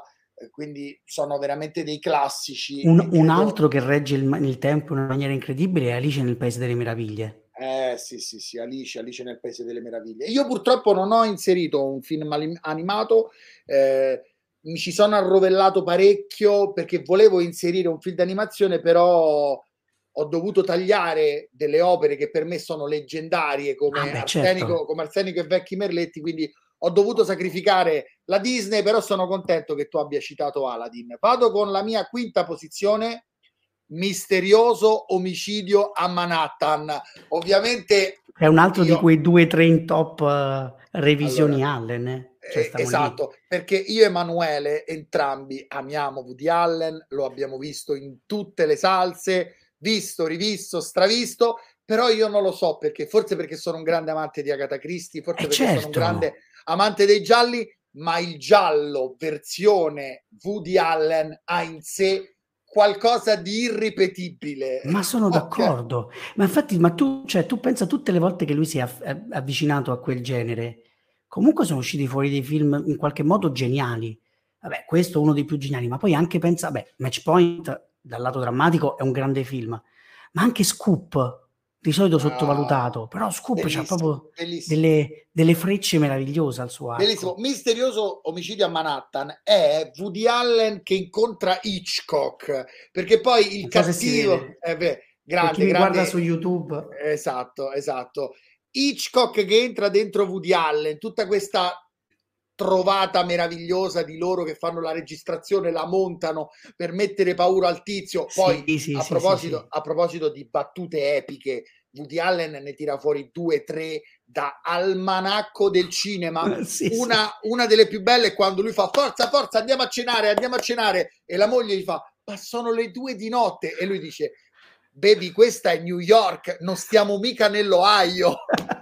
quindi sono veramente dei classici. Un, credo... un altro che regge il, il, tempo in una maniera incredibile è Alice nel Paese delle Meraviglie. Eh sì, sì, sì, Alice, Alice nel Paese delle Meraviglie. Io purtroppo non ho inserito un film animato, eh, mi ci sono arrovellato parecchio perché volevo inserire un film d'animazione, però ho dovuto tagliare delle opere che per me sono leggendarie come, ah beh, Arsenico, certo. come Arsenico e Vecchi Merletti, quindi ho dovuto sacrificare la Disney, però sono contento che tu abbia citato Aladdin. Vado con la mia quinta posizione, misterioso omicidio a Manhattan. Ovviamente è un altro io... di quei due o tre in top uh, revisioni allora, Allen. Eh? Cioè, eh, esatto, lì. perché io e Emanuele entrambi amiamo Woody Allen, lo abbiamo visto in tutte le salse, visto, rivisto, stravisto, però io non lo so perché, forse perché sono un grande amante di Agatha Christie, forse eh perché certo. sono un certo. grande amante dei gialli, ma il giallo versione Woody Allen ha in sé qualcosa di irripetibile. Ma sono okay. d'accordo. Ma infatti, ma tu, cioè, tu pensa tutte le volte che lui si è avvicinato a quel genere, comunque sono usciti fuori dei film in qualche modo geniali. Vabbè, questo è uno dei più geniali, ma poi anche pensa, beh, Match Point dal lato drammatico è un grande film, ma anche Scoop di solito sottovalutato, ah, però Scoop ha proprio delle, delle, frecce meravigliose al suo arco. Bellissimo. Misterioso omicidio a Manhattan è Woody Allen che incontra Hitchcock, perché poi il cattivo... Eh beh, grande, chi grande... guarda su YouTube. Esatto, esatto. Hitchcock che entra dentro Woody Allen, tutta questa trovata meravigliosa di loro che fanno la registrazione, la montano per mettere paura al tizio. Poi, sì, sì, a, sì, proposito, a, proposito, di battute epiche, Woody Allen ne tira fuori due, tre da almanacco del cinema. [LAUGHS] Una, una, delle più belle è quando lui fa forza, forza, andiamo a cenare, andiamo a cenare. E la moglie gli fa, ma sono le due di notte. E lui dice, baby, questa è New York, non stiamo mica nell'Ohio. [LAUGHS]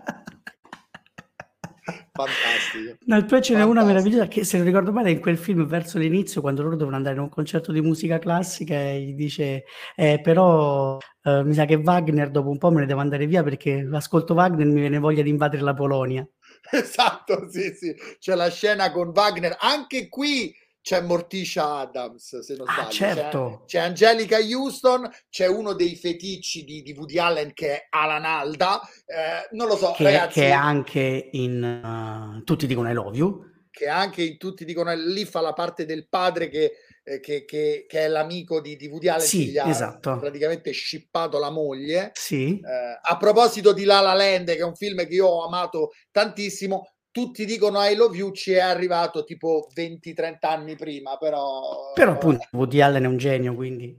Fantastico. No, poi ce n'è una meravigliosa che se non ricordo male in quel film verso l'inizio quando loro devono andare in un concerto di musica classica e gli dice eh, però eh, mi sa che Wagner dopo un po' me ne devo andare via perché ascolto Wagner e mi viene voglia di invadere la Polonia. [LAUGHS] Esatto, sì, sì. C'è la scena con Wagner. Anche qui c'è Morticia Adams, se non ah, sbaglio. Ah, certo. C'è, c'è, Angelica Houston, c'è uno dei feticci di, di Woody Allen che è Alan Alda. Eh, non lo so, che, ragazzi. Che è anche in uh, Tutti dicono I love you. Che anche in Tutti dicono lì fa la parte del padre che eh, che, che, che, è l'amico di, di Woody Allen, sì, ha esatto. praticamente scippato la moglie. Sì. Eh, a proposito di La La Land, che è un film che io ho amato tantissimo, tutti dicono I love you, ci è arrivato tipo 20-30 anni prima, però... Però appunto Woody Allen è un genio, quindi...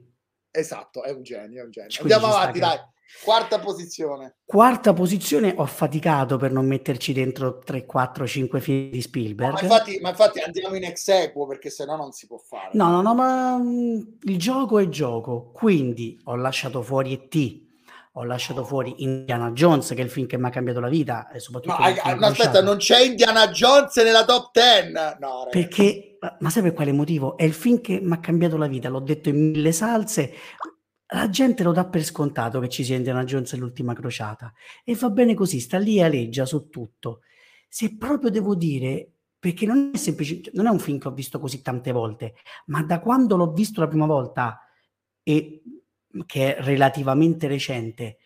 Esatto, è un genio, è un genio. Andiamo avanti, dai. Quarta posizione. Quarta posizione, ho faticato per non metterci dentro 3, 4, 5 film di Spielberg. Ma infatti, ma infatti andiamo in ex equo perché sennò non si può fare. No, no, no, ma mm, il gioco è gioco. Quindi ho lasciato fuori E.T., ho lasciato fuori Indiana Jones, che è il film che mi ha cambiato la vita. E soprattutto no, no aspetta, non c'è Indiana Jones nella top 10. No, perché, ma sai per quale motivo? È il film che mi ha cambiato la vita, l'ho detto in mille salse. La gente lo dà per scontato che ci sia Indiana Jones e l'ultima crociata. E va bene così, sta lì e aleggia su tutto. Se proprio devo dire, perché non è semplice, non è un film che ho visto così tante volte, ma da quando l'ho visto la prima volta e che è relativamente recente,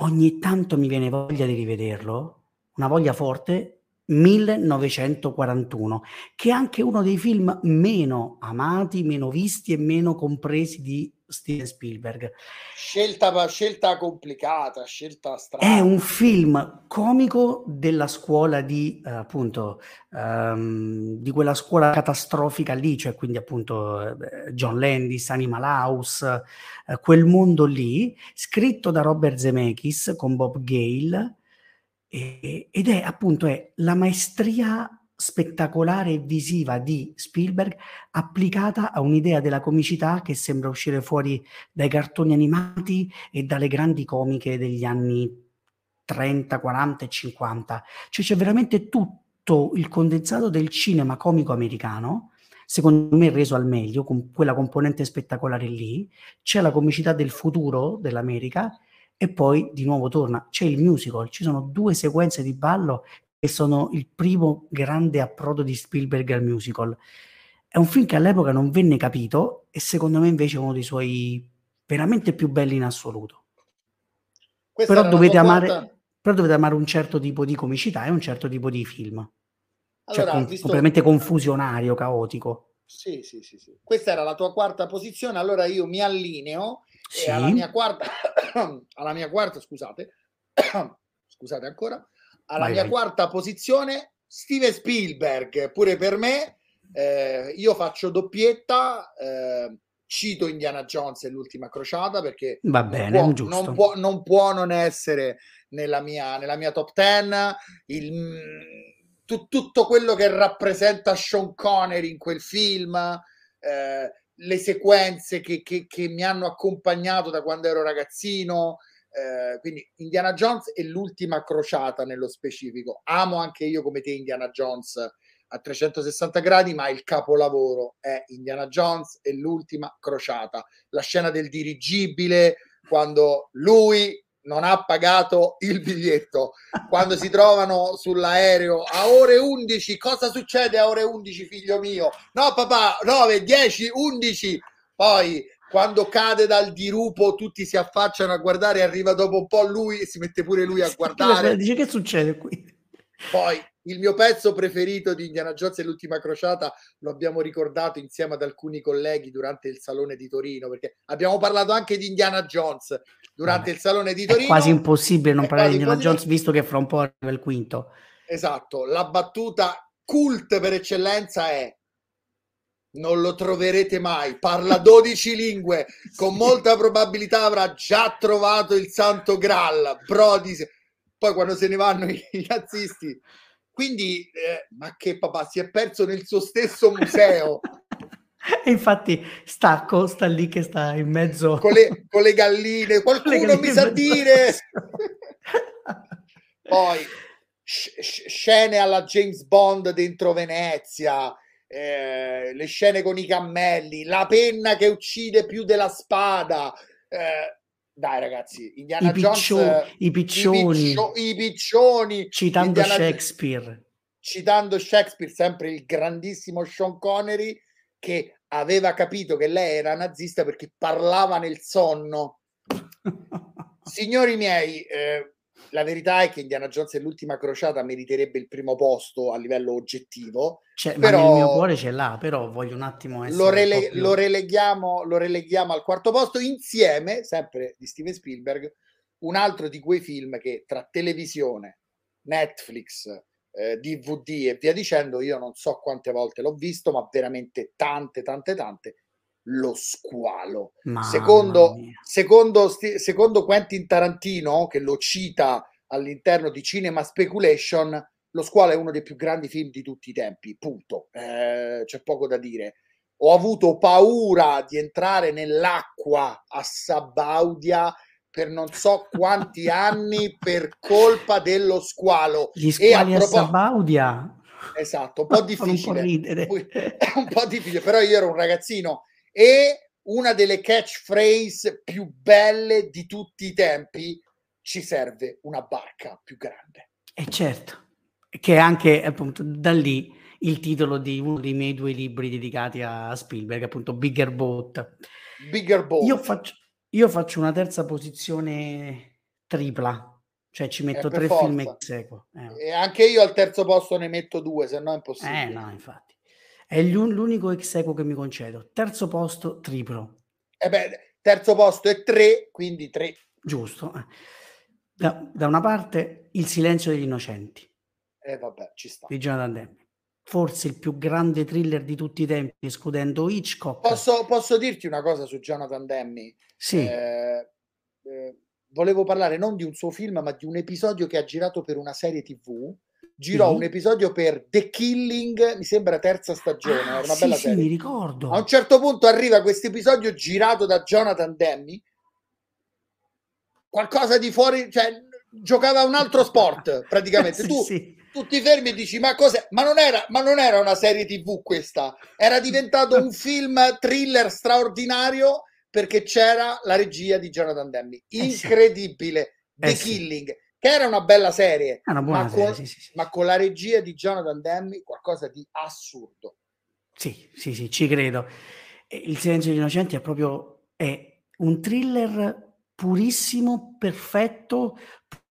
ogni tanto mi viene voglia di rivederlo, una voglia forte, 1941, che è anche uno dei film meno amati, meno visti e meno compresi di Steven Spielberg. Scelta, scelta complicata, scelta strana. È un film comico della scuola di, eh, appunto, um, di quella scuola catastrofica lì, cioè quindi appunto eh, John Landis, Animal House, eh, quel mondo lì, scritto da Robert Zemeckis con Bob Gale, e, ed è appunto è la maestria spettacolare e visiva di Spielberg applicata a un'idea della comicità che sembra uscire fuori dai cartoni animati e dalle grandi comiche degli anni 30, 40 e 50. Cioè c'è veramente tutto il condensato del cinema comico americano, secondo me reso al meglio, con quella componente spettacolare lì, c'è la comicità del futuro dell'America e poi di nuovo torna, c'è il musical, ci sono due sequenze di ballo che sono il primo grande approdo di Spielberg al musical. È un film che all'epoca non venne capito e secondo me invece è uno dei suoi veramente più belli in assoluto. Però dovete, amare, però dovete, amare, un certo tipo di comicità e un certo tipo di film. Cioè, allora, cioè, visto... completamente confusionario, caotico. Sì, sì, sì, sì. Questa era la tua quarta posizione, allora io mi allineo sì. e alla mia quarta, [COUGHS] alla mia quarta, scusate, [COUGHS] scusate ancora, alla vai, mia vai. quarta posizione Steven Spielberg, pure per me. Eh, io faccio doppietta, eh, cito Indiana Jones e l'ultima crociata perché Va bene, non, può, non, può, non, può, non essere nella mia, nella mia top 10. Il, tu, tutto quello che rappresenta Sean Connery in quel film, eh, le sequenze che, che, che, mi hanno accompagnato da quando ero ragazzino, eh, quindi Indiana Jones è l'ultima crociata nello specifico. Amo anche io come te Indiana Jones a 360 gradi, ma il capolavoro è Indiana Jones e l'ultima crociata. La scena del dirigibile quando lui non ha pagato il biglietto. Quando si trovano sull'aereo a ore 11, cosa succede a ore 11, figlio mio? No, papà, 9, 10, 11. Poi quando cade dal dirupo tutti si affacciano a guardare arriva dopo un po' lui e si mette pure lui a guardare dice che succede qui poi il mio pezzo preferito di Indiana Jones e l'ultima crociata lo abbiamo ricordato insieme ad alcuni colleghi durante il salone di Torino perché abbiamo parlato anche di Indiana Jones durante Vabbè, il salone di Torino. è quasi impossibile non parlare di Indiana Jones visto che fra un po' arriva il quinto. Esatto la battuta cult per eccellenza è non lo troverete mai, parla [LAUGHS] 12 lingue, con molta probabilità avrà già trovato il santo Graal, Brody. Poi quando se ne vanno i, i nazisti, quindi, eh, ma che papà, si è perso nel suo stesso museo. E infatti Stacco sta lì che sta in mezzo con le, con le galline, qualcuno le galline mi sa dire. Poi scene alla James Bond dentro Venezia, eh, le scene con i cammelli, la penna che uccide più della spada. Eh, dai ragazzi, Indiana I, piccio- Jones, i piccioni, i, piccio- i piccioni, citando Indiana Shakespeare. Citando Shakespeare, sempre il grandissimo Sean Connery che aveva capito che lei era nazista perché parlava nel sonno. [LAUGHS] Signori miei, eh, la verità è che Indiana Jones e l'ultima crociata meriterebbe il primo posto a livello oggettivo. Cioè, però nel mio cuore ce l'ha, però voglio un attimo essere lo, rele- più... lo, releghiamo, lo releghiamo al quarto posto insieme, sempre di Steven Spielberg, un altro di quei film che tra televisione, Netflix, eh, DVD e via dicendo, io non so quante volte l'ho visto, ma veramente tante, tante, tante. Lo squalo. Secondo, secondo, secondo Quentin Tarantino, che lo cita all'interno di Cinema Speculation, lo squalo è uno dei più grandi film di tutti i tempi. Punto. Eh, c'è poco da dire. Ho avuto paura di entrare nell'acqua a Sabaudia per non so quanti [LAUGHS] anni per colpa dello squalo. Gli squali e a, propos- a Sabaudia. Esatto, un po' [LAUGHS] difficile. un, po [LAUGHS] un po' difficile, però io ero un ragazzino e una delle catchphrase più belle di tutti i tempi ci serve una barca più grande. E certo, che è anche appunto da lì il titolo di uno dei miei due libri dedicati a Spielberg, appunto Bigger Boat. Bigger Boat. Io faccio, io faccio una terza posizione tripla, cioè ci metto eh, tre forza. film ex equo. Eh. E anche io al terzo posto ne metto due, se no è impossibile. Eh no, infatti. È l'unico ex equo che mi concedo. Terzo posto, triplo. Eh beh, terzo posto è tre, quindi tre. Giusto. Eh. Da, da una parte, Il silenzio degli innocenti. E eh, vabbè, ci sta. Di Jonathan Demme forse il più grande thriller di tutti i tempi, escludendo Hitchcock. Posso, posso dirti una cosa su Jonathan Demme? Sì. Eh, eh, volevo parlare non di un suo film, ma di un episodio che ha girato per una serie TV. Girò sì. un episodio per The Killing, mi sembra terza stagione, ah, una sì, bella sì, serie. mi ricordo. A un certo punto arriva questo episodio girato da Jonathan Demme. Qualcosa di fuori, cioè giocava un altro sport [LAUGHS] praticamente. sì, tu sì tu ti fermi e dici ma cos'è? Ma non, era, ma non era una serie tv questa, era diventato un [LAUGHS] film thriller straordinario perché c'era la regia di Jonathan Demme. Incredibile. Eh sì. The eh Killing, sì. Che era una bella serie, una ma, serie con, sì, ma, con, la regia di Jonathan Demme qualcosa di assurdo. Sì, sì, sì, ci credo. Il silenzio degli innocenti è proprio è un thriller purissimo, perfetto,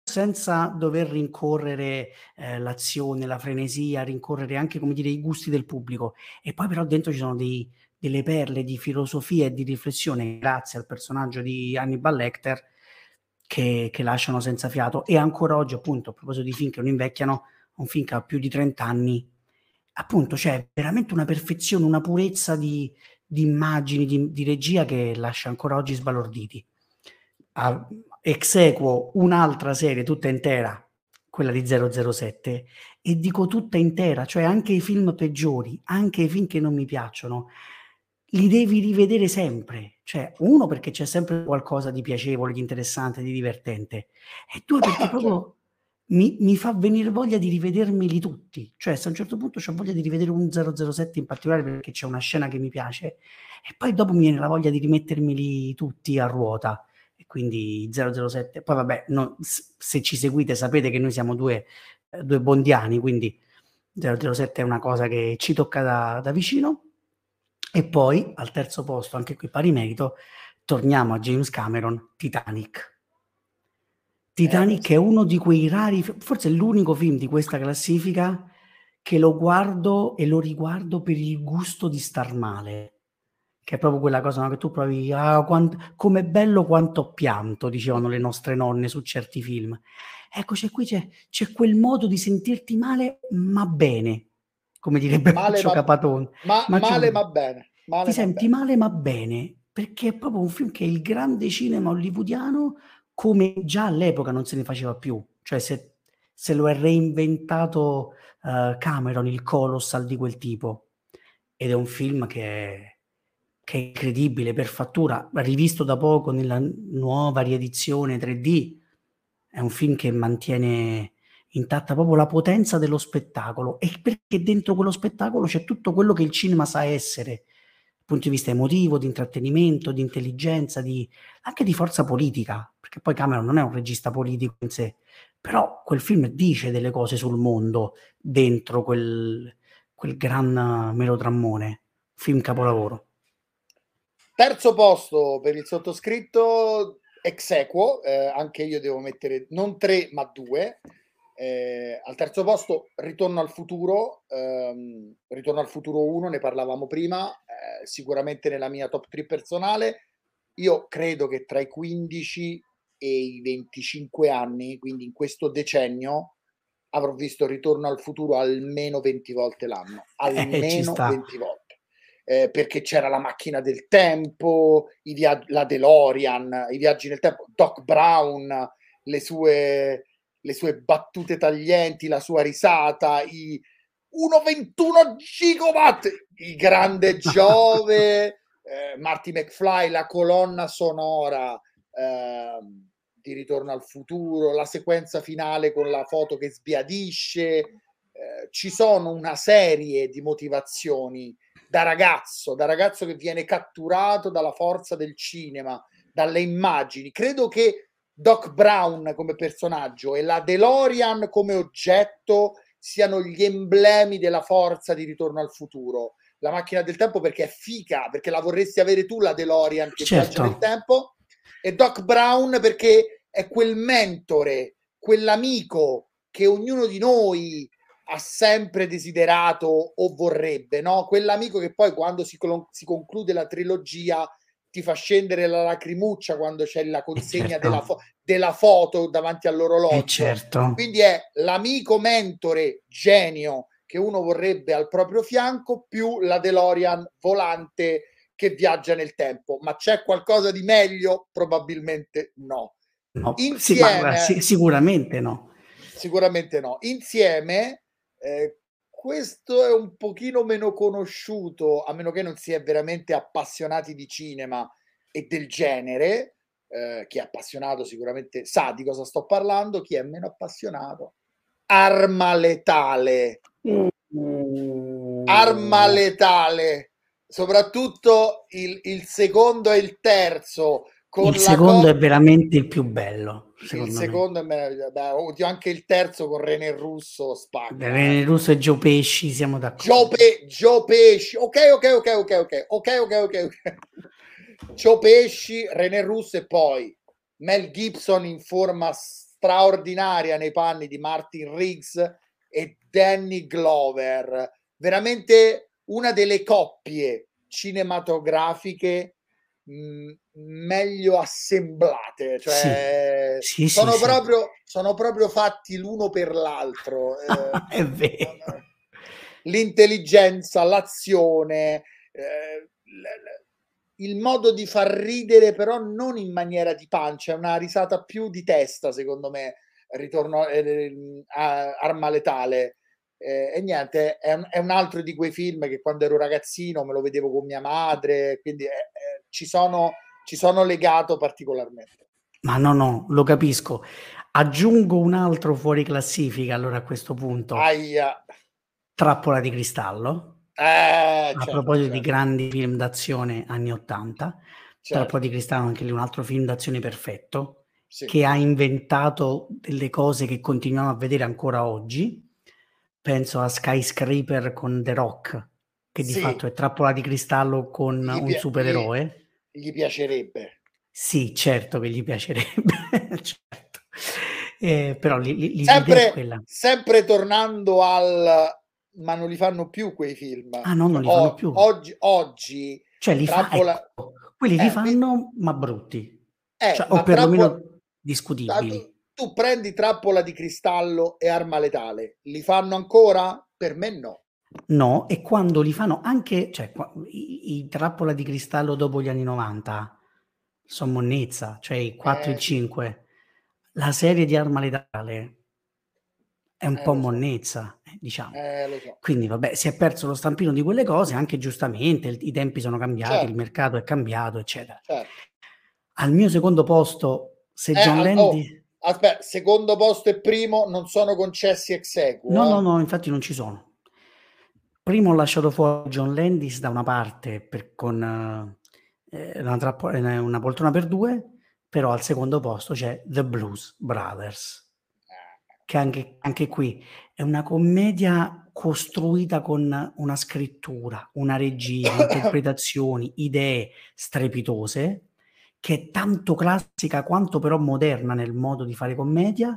senza dover rincorrere eh, l'azione, la frenesia, rincorrere anche come dire i gusti del pubblico. E poi però dentro ci sono dei, delle perle di filosofia e di riflessione grazie al personaggio di Hannibal Lecter che, che lasciano senza fiato. E ancora oggi, appunto, a proposito di film che non invecchiano, un film che ha più di 30 anni, appunto c'è veramente una perfezione, una purezza di, di immagini, di, di regia che lascia ancora oggi sbalorditi. A, equo un'altra serie tutta intera, quella di 007, e dico tutta intera, cioè anche i film peggiori, anche i film che non mi piacciono, li devi rivedere sempre. Cioè, uno perché c'è sempre qualcosa di piacevole, di interessante, di divertente, e due perché proprio mi, mi, fa venire voglia di rivedermeli tutti. Cioè, se a un certo punto ho voglia di rivedere un 007 in particolare perché c'è una scena che mi piace, e poi dopo mi viene la voglia di rimettermeli tutti a ruota quindi 007. Poi vabbè, no, se ci seguite sapete che noi siamo due, eh, due bondiani, quindi 007 è una cosa che ci tocca da, da vicino. E poi al terzo posto, anche qui pari merito, torniamo a James Cameron, Titanic. Titanic eh, è uno di quei rari, forse è l'unico film di questa classifica che lo guardo e lo riguardo per il gusto di star male che è proprio quella cosa no? che tu provi, ah, quant- come bello quanto pianto, dicevano le nostre nonne su certi film. Ecco, c'è qui c'è, c'è quel modo di sentirti male, ma bene, come direbbe Paccio ma, Capatone. Ma, ma male, ma bene. Male, ti ma senti bene. male, ma bene, perché è proprio un film che è il grande cinema hollywoodiano come già all'epoca non se ne faceva più. Cioè, se, se lo è reinventato uh, Cameron, il colossal di quel tipo. Ed è un film che è che è incredibile per fattura, rivisto da poco nella nuova riedizione 3D, è un film che mantiene intatta proprio la potenza dello spettacolo e perché dentro quello spettacolo c'è tutto quello che il cinema sa essere, dal punto di vista emotivo, di intrattenimento, di intelligenza, di, anche di forza politica, perché poi Cameron non è un regista politico in sé, però quel film dice delle cose sul mondo dentro quel, quel gran melodrammone, film capolavoro. Terzo posto per il sottoscritto, ex equo, eh, anche io devo mettere non tre ma due. Eh, al terzo posto Ritorno al futuro, ehm, Ritorno al futuro 1, ne parlavamo prima, eh, sicuramente nella mia top 3 personale. Io credo che tra i 15 e i 25 anni, quindi in questo decennio, avrò visto Ritorno al futuro almeno 20 volte l'anno, eh, almeno 20 volte. Eh, perché c'era la macchina del tempo, via- la DeLorean, i viaggi nel tempo, Doc Brown, le sue, le sue battute taglienti, la sua risata, i 1,21 gigawatt, il grande [LAUGHS] Giove, eh, Marty McFly, la colonna sonora. Eh, di Ritorno al futuro, la sequenza finale con la foto che sbiadisce, eh, ci sono una serie di motivazioni da ragazzo, da ragazzo che viene catturato dalla forza del cinema, dalle immagini. Credo che Doc Brown come personaggio e la DeLorean come oggetto siano gli emblemi della forza di Ritorno al futuro. La macchina del tempo perché è fica, perché la vorresti avere tu la DeLorean che certo. nel tempo e Doc Brown perché è quel mentore, quell'amico che ognuno di noi ha sempre desiderato o vorrebbe, no? Quell'amico che poi quando si, si conclude la trilogia ti fa scendere la lacrimuccia quando c'è la consegna certo. della, fo- della, foto davanti all'orologio. Certo. Quindi è l'amico mentore genio che uno vorrebbe al proprio fianco più la DeLorean volante che viaggia nel tempo. Ma c'è qualcosa di meglio? Probabilmente no. no. Insieme, sì, sì, sicuramente no. Sicuramente no. Insieme, eh, questo è un pochino meno conosciuto, a meno che non si è veramente appassionati di cinema e del genere. Eh, chi è appassionato sicuramente sa di cosa sto parlando, chi è meno appassionato. Arma letale. Mm. Arma letale soprattutto il, il secondo e il terzo. il secondo co- è veramente il più bello. Il secondo è meraviglioso. Odio anche il terzo con René Russo. Spacca. René Russo e Gio Pesci, siamo d'accordo. Gio, Pe- Gio Pesci, ok, ok, ok, ok, ok, ok, ok, ok. okay. Gio Pesci, René Russo e poi Mel Gibson in forma straordinaria nei panni di Martin Riggs e Danny Glover. Veramente una delle coppie cinematografiche mh, mhmm, meglio assemblate, cioè sì, sì, sono, sì, proprio, sono, proprio, fatti l'uno per l'altro. [LAUGHS] Eh, È vero. L'intelligenza, l'azione, eh, il modo di far ridere, però non in maniera di pancia, è una risata più di testa, secondo me. Ritorno eh, a Arma Letale eh, e niente, è un, è un, altro di quei film che quando ero ragazzino me lo vedevo con mia madre, quindi eh, eh, ci, sono, ci sono legato particolarmente. Ma no, no, lo capisco. Aggiungo un altro fuori classifica allora a questo punto. Aia. Trappola di cristallo. Eh, a certo, proposito certo. di grandi film d'azione anni 80, certo. Trappola di cristallo anche lì un altro film d'azione perfetto sì. che ha inventato delle cose che continuiamo a vedere ancora oggi penso a Skyscraper con The Rock, che di sì. fatto è trappola di cristallo con gli un pi- supereroe. Gli, gli, piacerebbe. Sì, certo che gli piacerebbe, [LAUGHS] certo. Eh, però li, li, sempre, sempre tornando al ma non li fanno più quei film. Ah, no, non li fanno o, più. Oggi, oggi cioè, li trappola... fa, ecco, quelli eh, li fanno, ma brutti. Eh, cioè, o perlomeno trappola... discutibili tu prendi trappola di cristallo e arma letale, li fanno ancora? Per me no. No, e quando li fanno anche, cioè, i, i trappola di cristallo dopo gli anni 90 sono monnezza, cioè i 4 e eh, 5. La serie di arma letale è un eh, po' monnezza, so. diciamo. Eh, so. Quindi, vabbè, si è perso lo stampino di quelle cose, anche giustamente, il, i tempi sono cambiati, certo. il mercato è cambiato, eccetera. Certo. Al mio secondo posto, se John eh, Landy... Oh Aspetta, secondo posto e primo non sono concessi ex equo. No, eh? no, no, infatti non ci sono. Primo ho lasciato fuori John Landis da una parte per, con eh, una, trappo- eh, una, poltrona per due, però al secondo posto c'è The Blues Brothers, che anche, anche qui è una commedia costruita con una scrittura, una regia, [LAUGHS] interpretazioni, idee strepitose che è tanto classica quanto però moderna nel modo di fare commedia,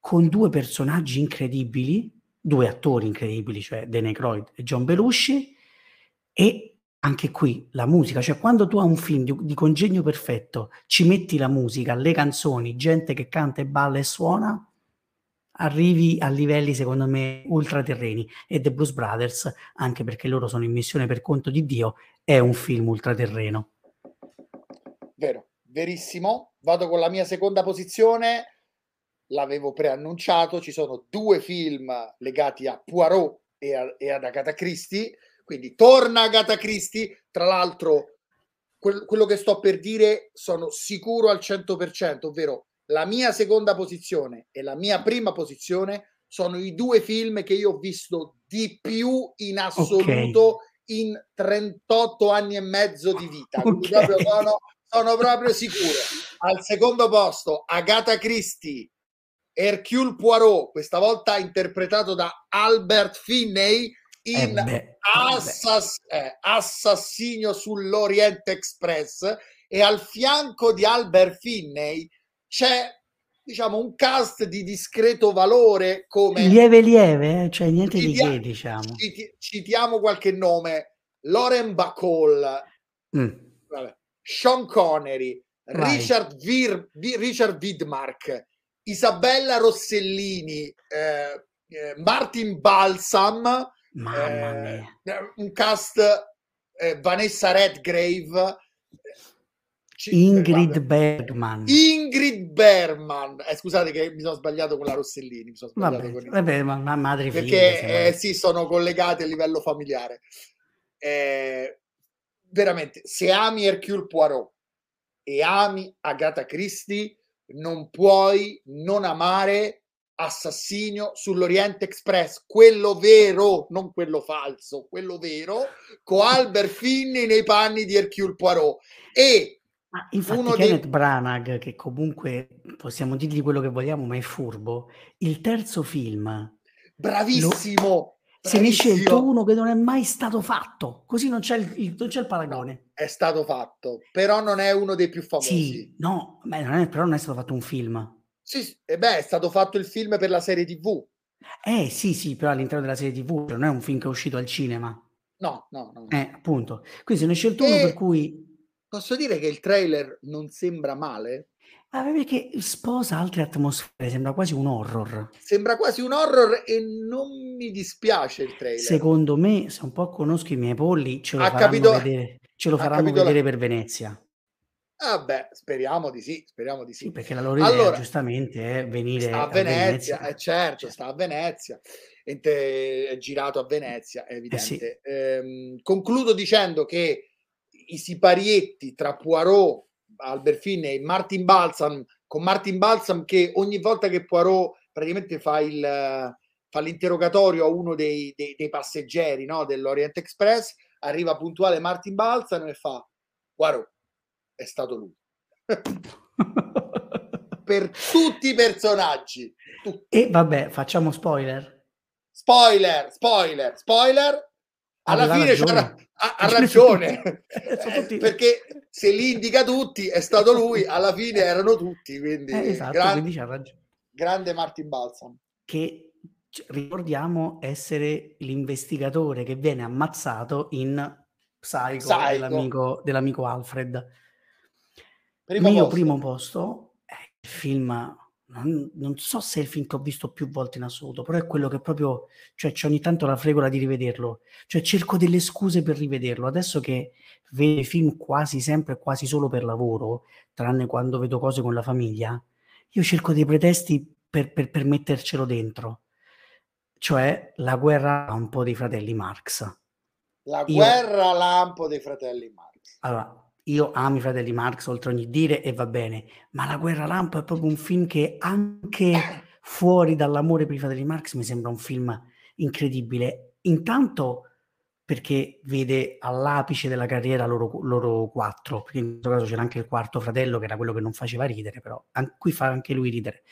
con due personaggi incredibili, due attori incredibili, cioè Danny Croyd e John Belushi, e anche qui la musica, cioè quando tu hai un film di, di, congegno perfetto, ci metti la musica, le canzoni, gente che canta e balla e suona, arrivi a livelli secondo me ultraterreni e The Blues Brothers, anche perché loro sono in missione per conto di Dio, è un film ultraterreno. Vero, verissimo. Vado con la mia seconda posizione. L'avevo preannunciato, ci sono due film legati a Poirot e, a, e ad Agatha Christie, quindi torna Agatha Christie, tra l'altro quel, quello che sto per dire sono sicuro al 100%, ovvero la mia seconda posizione e la mia prima posizione sono i due film che io ho visto di più in assoluto okay. in 38 anni e mezzo di vita. Okay. proprio sono, sono proprio sicuro. Al secondo posto, Agatha Christie, Hercule Poirot, questa volta interpretato da Albert Finney in eh beh, eh assass- eh, Assassinio sull'Orient Express e al fianco di Albert Finney c'è diciamo un cast di discreto valore come lieve lieve eh? cioè niente di che diciamo citi- citiamo qualche nome Lauren Bacall mm. Sean Connery Richard, Vir- Richard Widmark Isabella Rossellini eh, eh, Martin Balsam eh, un cast eh, Vanessa Redgrave Ingrid Bergman. Ingrid Bergman. Eh, scusate che mi sono sbagliato con la Rossellini. Mi sono sbagliato vabbè, con vabbè, ma madre Perché figlia, eh, sì, sono collegati a livello familiare. Eh, veramente, se ami Hercule Poirot e ami Agatha Christie, non puoi non amare Assassinio sull'Oriente Express, quello vero, non quello falso, quello vero, con Albert [LAUGHS] Finney nei panni di Hercule Poirot. E ma infatti Uno Kenneth dei... Branagh, che comunque possiamo dirgli quello che vogliamo, ma è furbo, il terzo film... Bravissimo! Lo... Se ne è scelto uno che non è mai stato fatto, così non c'è il, non c'è il paragone. No, è stato fatto, però non è uno dei più famosi. Sì, no, beh, non è, però non è stato fatto un film. Sì, e beh, è stato fatto il film per la serie TV. Eh sì, sì, però all'interno della serie TV, non è un film che è uscito al cinema. No, no, no. Eh, appunto. Quindi se ne è scelto e... uno per cui Posso dire che il trailer non sembra male? Ah, perché sposa altre atmosfere, sembra quasi un horror. Sembra quasi un horror e non mi dispiace il trailer. Secondo me, se un po' conosco i miei polli, ce lo ha faranno capito, vedere, ce lo faranno vedere la... per Venezia. Ah beh, speriamo di sì, speriamo di sì. sì perché la loro idea allora, giustamente è venire a Venezia, Venezia. Eh, certo, sta a Venezia, è girato a Venezia, è evidente. Eh sì. ehm, concludo dicendo che i siparietti tra Poirot, Albert Finney Martin Balsam, con Martin Balsam che ogni volta che Poirot praticamente fa, il, fa l'interrogatorio a uno dei, dei, dei passeggeri no, dell'Orient Express, arriva puntuale Martin Balsam e fa Poirot, è stato lui. [LAUGHS] per tutti i personaggi. Tutti. E vabbè, facciamo spoiler. Spoiler, spoiler, spoiler. Alla fine ragione. ha, ha ragione. Eh, [LAUGHS] perché se li indica tutti è stato lui alla fine erano tutti quindi, eh, esatto, gran, quindi grande Martin Balsam. Che ricordiamo essere l'investigatore che viene ammazzato in Psycho, Psycho. Dell'amico, dell'amico Alfred. Primo mio posto. primo posto è il film non, non, so se è il film che ho visto più volte in assoluto, però è quello che proprio, cioè ogni tanto la fregola di rivederlo, cioè cerco delle scuse per rivederlo. Adesso che vedo film quasi sempre, quasi solo per lavoro, tranne quando vedo cose con la famiglia, io cerco dei pretesti per, per, per mettercelo dentro, cioè la guerra lampo dei fratelli Marx. La guerra io, lampo dei fratelli Marx. Allora, io amo i fratelli Marx oltre ogni dire e va bene, ma La guerra lampo è proprio un film che anche fuori dall'amore per i fratelli Marx mi sembra un film incredibile. Intanto perché vede all'apice della carriera loro, loro quattro, perché in questo caso c'era anche il quarto fratello che era quello che non faceva ridere, però qui fa anche lui ridere.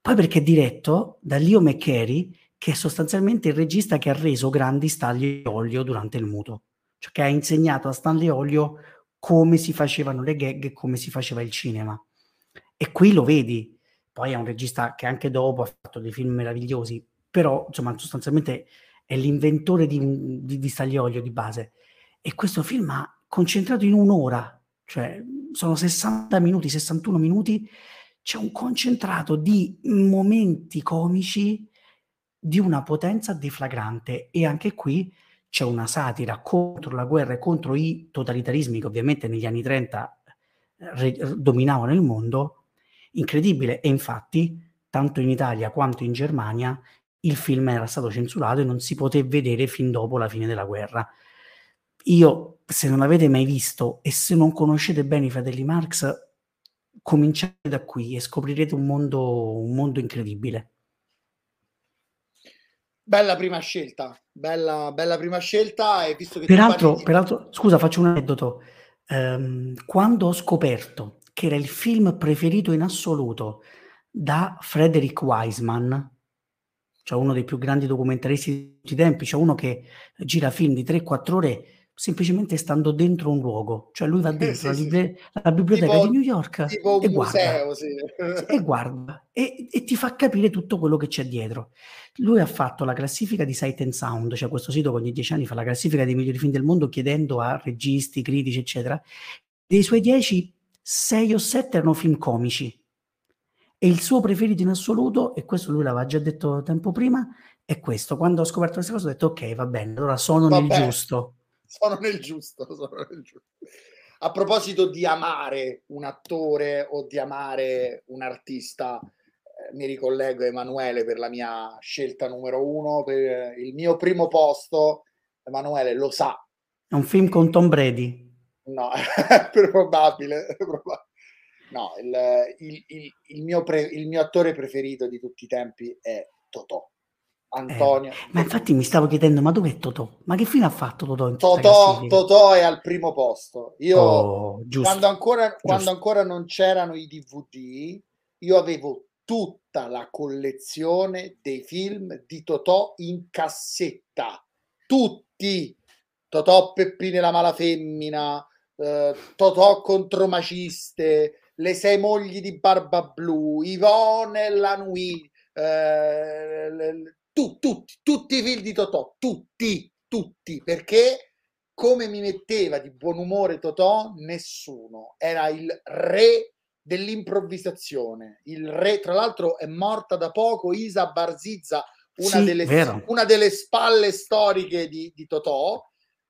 Poi perché è diretto da Leo McCary, che è sostanzialmente il regista che ha reso grandi Stanley Olio durante il muto, cioè che ha insegnato a Stanley Olio come si facevano le gag e come si faceva il cinema. E qui lo vedi. Poi è un regista che anche dopo ha fatto dei film meravigliosi, però insomma sostanzialmente è l'inventore di, di, di Stagliolio di base. E questo film ha concentrato in un'ora, cioè sono 60 minuti, 61 minuti, c'è un concentrato di momenti comici di una potenza deflagrante e anche qui c'è una satira contro la guerra e contro i totalitarismi che ovviamente negli anni 30 eh, re- dominavano il mondo, incredibile. E infatti, tanto in Italia quanto in Germania, il film era stato censurato e non si poté vedere fin dopo la fine della guerra. Io, se non l'avete mai visto e se non conoscete bene i fratelli Marx, cominciate da qui e scoprirete un mondo, un mondo incredibile. Bella prima scelta, bella, bella prima scelta. E visto che peraltro, di... peraltro, scusa, faccio un aneddoto. Um, quando ho scoperto che era il film preferito in assoluto da Frederick Wiseman, cioè uno dei più grandi documentaristi di tutti i tempi, cioè uno che gira film di 3-4 ore semplicemente stando dentro un luogo, cioè lui va dentro sì, la, libri- sì. la, biblioteca tipo, di New York e guarda, museo, sì. e guarda e, e, ti fa capire tutto quello che c'è dietro. Lui ha fatto la classifica di Sight and Sound, cioè questo sito che ogni dieci anni fa la classifica dei migliori film del mondo chiedendo a registi, critici, eccetera. Dei suoi dieci, sei o sette erano film comici. E il suo preferito in assoluto, e questo lui l'aveva già detto tempo prima, è questo. Quando ho scoperto questa cosa ho detto ok, va bene, allora sono Vabbè. nel giusto sono nel giusto, [LAUGHS] sono nel giusto. A proposito di amare un attore o di amare un artista, eh, mi ricollego a Emanuele per la mia scelta numero uno, per il mio primo posto. Emanuele lo sa. È un film con Tom Brady. No, è [LAUGHS] probabile. No, il, il, il, il mio pre, il mio attore preferito di tutti i tempi è Totò. Antonio. Eh, ma infatti mi stavo chiedendo, ma dov'è Totò? Ma che fine ha fatto Totò? Totò, Totò è al primo posto. Io, oh, quando, ancora, quando ancora non c'erano i DVD, io avevo tutta la collezione dei film di Totò in cassetta. Tutti. Totò Peppine la mala femmina, eh, Totò contro Maciste, Le sei mogli di Barba Blu, Ivone e la Nui, eh, tu, tutti, tutti i film di Totò, tutti, tutti, perché come mi metteva di buon umore Totò, nessuno. Era il re dell'improvvisazione. Il re, tra l'altro, è morta da poco Isa Barzizza, una, sì, delle, una delle, spalle storiche di, di, Totò.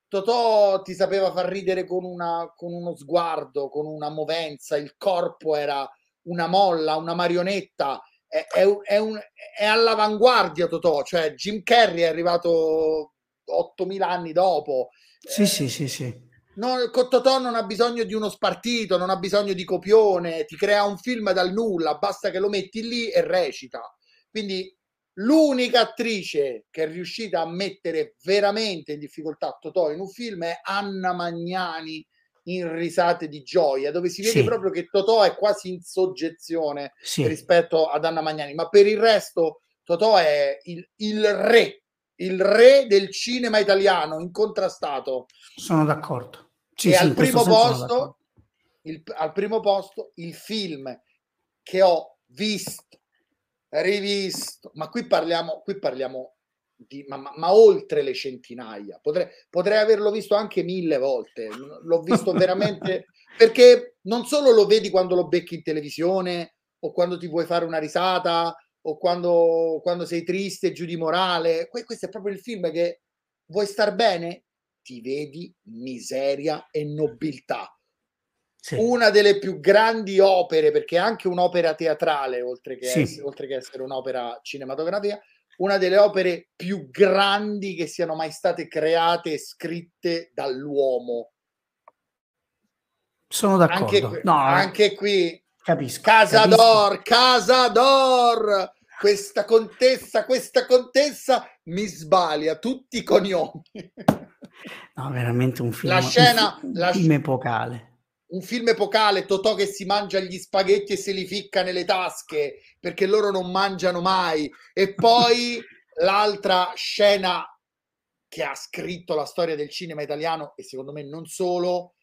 Totò ti sapeva far ridere con, una, con uno sguardo, con una movenza, il corpo era una molla, una marionetta è, è, è, un, è all'avanguardia Totò, cioè Jim Carrey è arrivato 8000 anni dopo. Sì, eh, sì, sì, sì. No, Totò non ha bisogno di uno spartito, non ha bisogno di copione, ti crea un film dal nulla, basta che lo metti lì e recita. Quindi l'unica attrice che è riuscita a mettere veramente in difficoltà Totò in un film è Anna Magnani in risate di gioia, dove si vede sì. proprio che Totò è quasi in soggezione sì. rispetto ad Anna Magnani, ma per il resto Totò è il, il, re, il re del cinema italiano, incontrastato. Sono d'accordo. Sì, e al, primo posto, il, al primo posto il film che ho visto, rivisto, ma qui parliamo, qui parliamo di, ma, ma, ma, oltre le centinaia. Potrei, potrei averlo visto anche mille volte. L'ho visto veramente [LAUGHS] perché non solo lo vedi quando lo becchi in televisione o quando ti vuoi fare una risata o quando, quando sei triste giù di morale. questo è proprio il film che vuoi star bene, ti vedi miseria e nobiltà. Sì. Una delle più grandi opere, perché è anche un'opera teatrale, oltre che, sì. essere, oltre che essere un'opera cinematografica, una delle opere più grandi che siano mai state create e scritte dall'uomo. Sono d'accordo. Anche qui, no, eh. anche qui capisco. Casador, capisco. Casador, questa contessa, questa contessa mi sbalia tutti i cognomi. No, veramente un film, la scena, un, la, film epocale un film epocale, Totò che si mangia gli spaghetti e se li ficca nelle tasche perché loro non mangiano mai. E poi [LAUGHS] l'altra scena che ha scritto la storia del cinema italiano e secondo me non solo,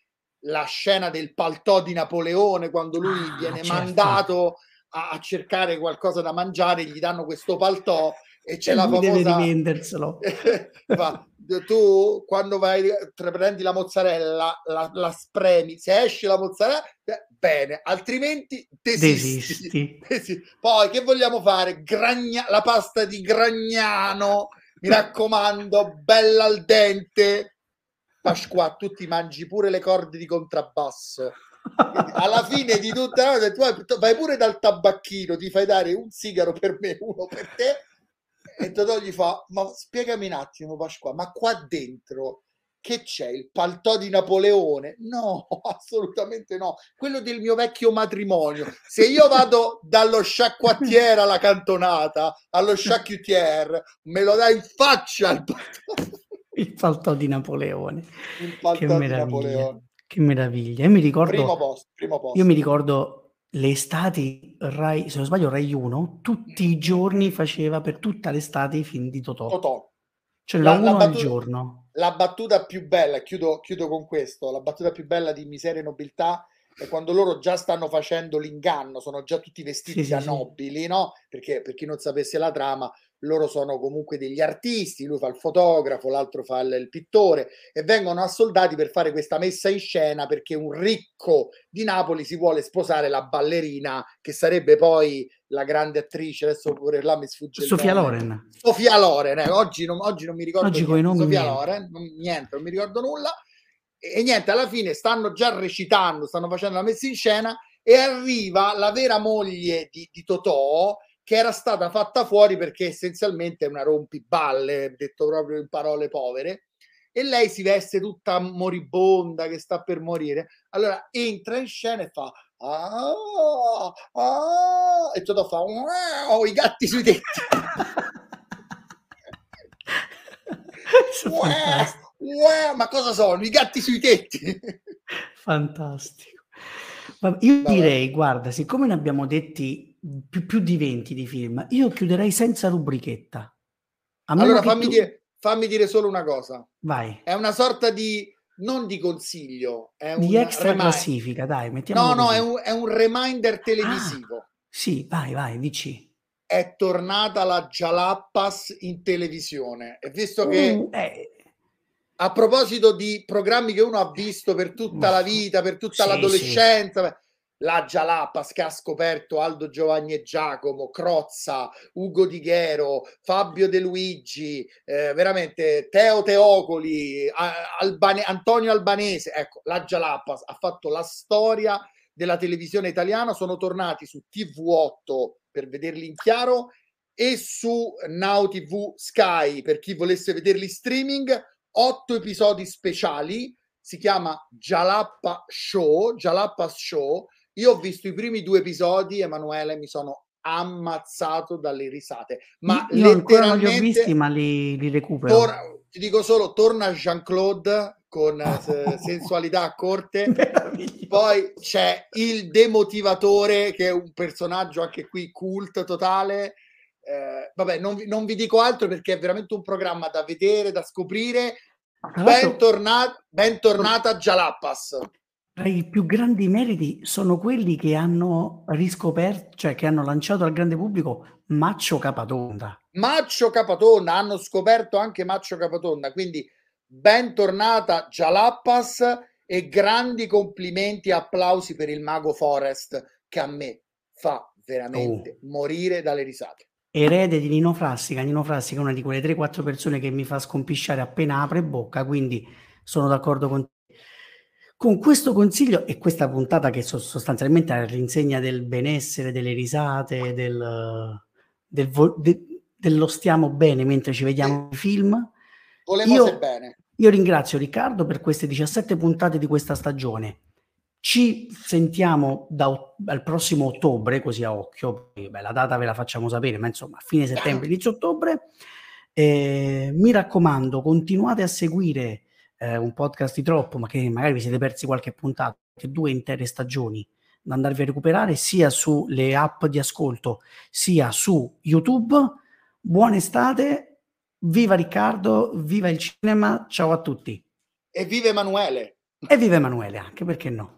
la scena del paltò di Napoleone quando lui ah, viene certo. mandato a, a, cercare qualcosa da mangiare, gli danno questo paltò e c'è e la famosa... Deve rivenderselo. [LAUGHS] tu quando vai, prendi la mozzarella, la, la spremi, se esce la mozzarella, bene, altrimenti desisti. desisti. [LAUGHS] Poi che vogliamo fare? Gragna, la pasta di Gragnano, mi raccomando, bella al dente. Pasqua, tu ti mangi pure le corde di contrabbasso. Alla fine di tutta la tu vai pure dal tabacchino, ti fai dare un sigaro per me, uno per te e Totò gli fa, ma spiegami un attimo Pasqua, ma qua dentro che c'è? Il paltò di Napoleone? No, [LAUGHS] assolutamente no. Quello del mio vecchio matrimonio. Se io vado dallo sciacquattiere alla cantonata, allo sciacquutiere, me lo dai in faccia il paltò. [LAUGHS] Il paltò di Napoleone. Paltò che meraviglia. Napoleone. Che meraviglia. Io mi ricordo, primo posto, primo posto. Io mi ricordo le estati Rai, se non sbaglio Rai 1, tutti i giorni faceva per tutta l'estate i film di Totò. Totò. Cioè la, la, battuta, al giorno. La battuta più bella, chiudo, chiudo con questo, la battuta più bella di Miseria e Nobiltà è quando loro già stanno facendo l'inganno, sono già tutti vestiti sì, da sì, nobili, no? Perché per chi non sapesse la trama, loro sono comunque degli artisti, lui fa il fotografo, l'altro fa il, pittore e vengono assoldati per fare questa messa in scena perché un ricco di Napoli si vuole sposare la ballerina che sarebbe poi la grande attrice, adesso pure là mi sfugge Sofia Loren. Sofia Loren, eh. oggi, non, oggi, non, mi ricordo oggi niente, Sofia niente. Loren, non, niente, non mi ricordo nulla e, e niente, alla fine stanno già recitando, stanno facendo la messa in scena e arriva la vera moglie di, di Totò che era stata fatta fuori perché essenzialmente è una rompiballe, detto proprio in parole povere, e lei si veste tutta moribonda che sta per morire. Allora entra in scena e fa ah, ah, e tutto fa wow, i gatti sui tetti. [LAUGHS] wow, wow, ma cosa sono? I gatti sui tetti. Fantastico. Io Vabbè. direi, guarda, siccome ne abbiamo detti più, più di 20 di film. Io chiuderei senza rubrichetta. Allora fammi, tu... dire, fammi dire solo una cosa. Vai. È una sorta di non di consiglio, è di extra remind... classifica, dai, mettiamo No, no, è un, è un, reminder televisivo. Ah, sì, vai, vai, dici. È tornata la Jalappas in televisione. E visto che uh, eh. a proposito di programmi che uno ha visto per tutta la vita, per tutta sì, l'adolescenza, sì la Jalapas che ha scoperto Aldo Giovanni e Giacomo, Crozza, Ugo Di Ghero, Fabio De Luigi, eh, veramente Teo Teocoli, Albane, Antonio Albanese, ecco, la Jalapas ha fatto la storia della televisione italiana, sono tornati su TV8 per vederli in chiaro e su Now TV Sky per chi volesse vederli streaming, otto episodi speciali, si chiama Jalappa Show, Jalappas Show, io ho visto i primi due episodi, Emanuele, mi sono ammazzato dalle risate. Ma io ancora non li ho visti, ma li, li recupero. Tor- ti dico solo, torna Jean-Claude con eh, [LAUGHS] sensualità a corte. Poi c'è il demotivatore, che è un personaggio anche qui cult totale. Eh, vabbè, non vi, non vi, dico altro perché è veramente un programma da vedere, da scoprire. Bentornata, bentornata Jalappas tra i più grandi meriti sono quelli che hanno riscoperto, cioè che hanno lanciato al grande pubblico Maccio Capatonda. Maccio Capatonda, hanno scoperto anche Maccio Capatonda, quindi bentornata Jalappas e grandi complimenti e applausi per il mago Forest che a me fa veramente oh. morire dalle risate. Erede di Nino Frassica, Nino Frassica è una di quelle 3-4 persone che mi fa scompisciare appena apre bocca, quindi sono d'accordo con te con questo consiglio e questa puntata che sostanzialmente è l'insegna del benessere, delle risate, del, del de, dello stiamo bene mentre ci vediamo i film. Io, bene. io ringrazio Riccardo per queste 17 puntate di questa stagione. Ci sentiamo da, dal prossimo ottobre, così a occhio, beh, la data ve la facciamo sapere, ma insomma, fine settembre, inizio ottobre. Eh, mi raccomando, continuate a seguire eh, un podcast di troppo, ma che magari vi siete persi qualche puntata, che due intere stagioni da andarvi a recuperare sia sulle app di ascolto sia su YouTube. Buona estate, viva Riccardo, viva il cinema, ciao a tutti. E viva Emanuele. E viva Emanuele anche, perché no?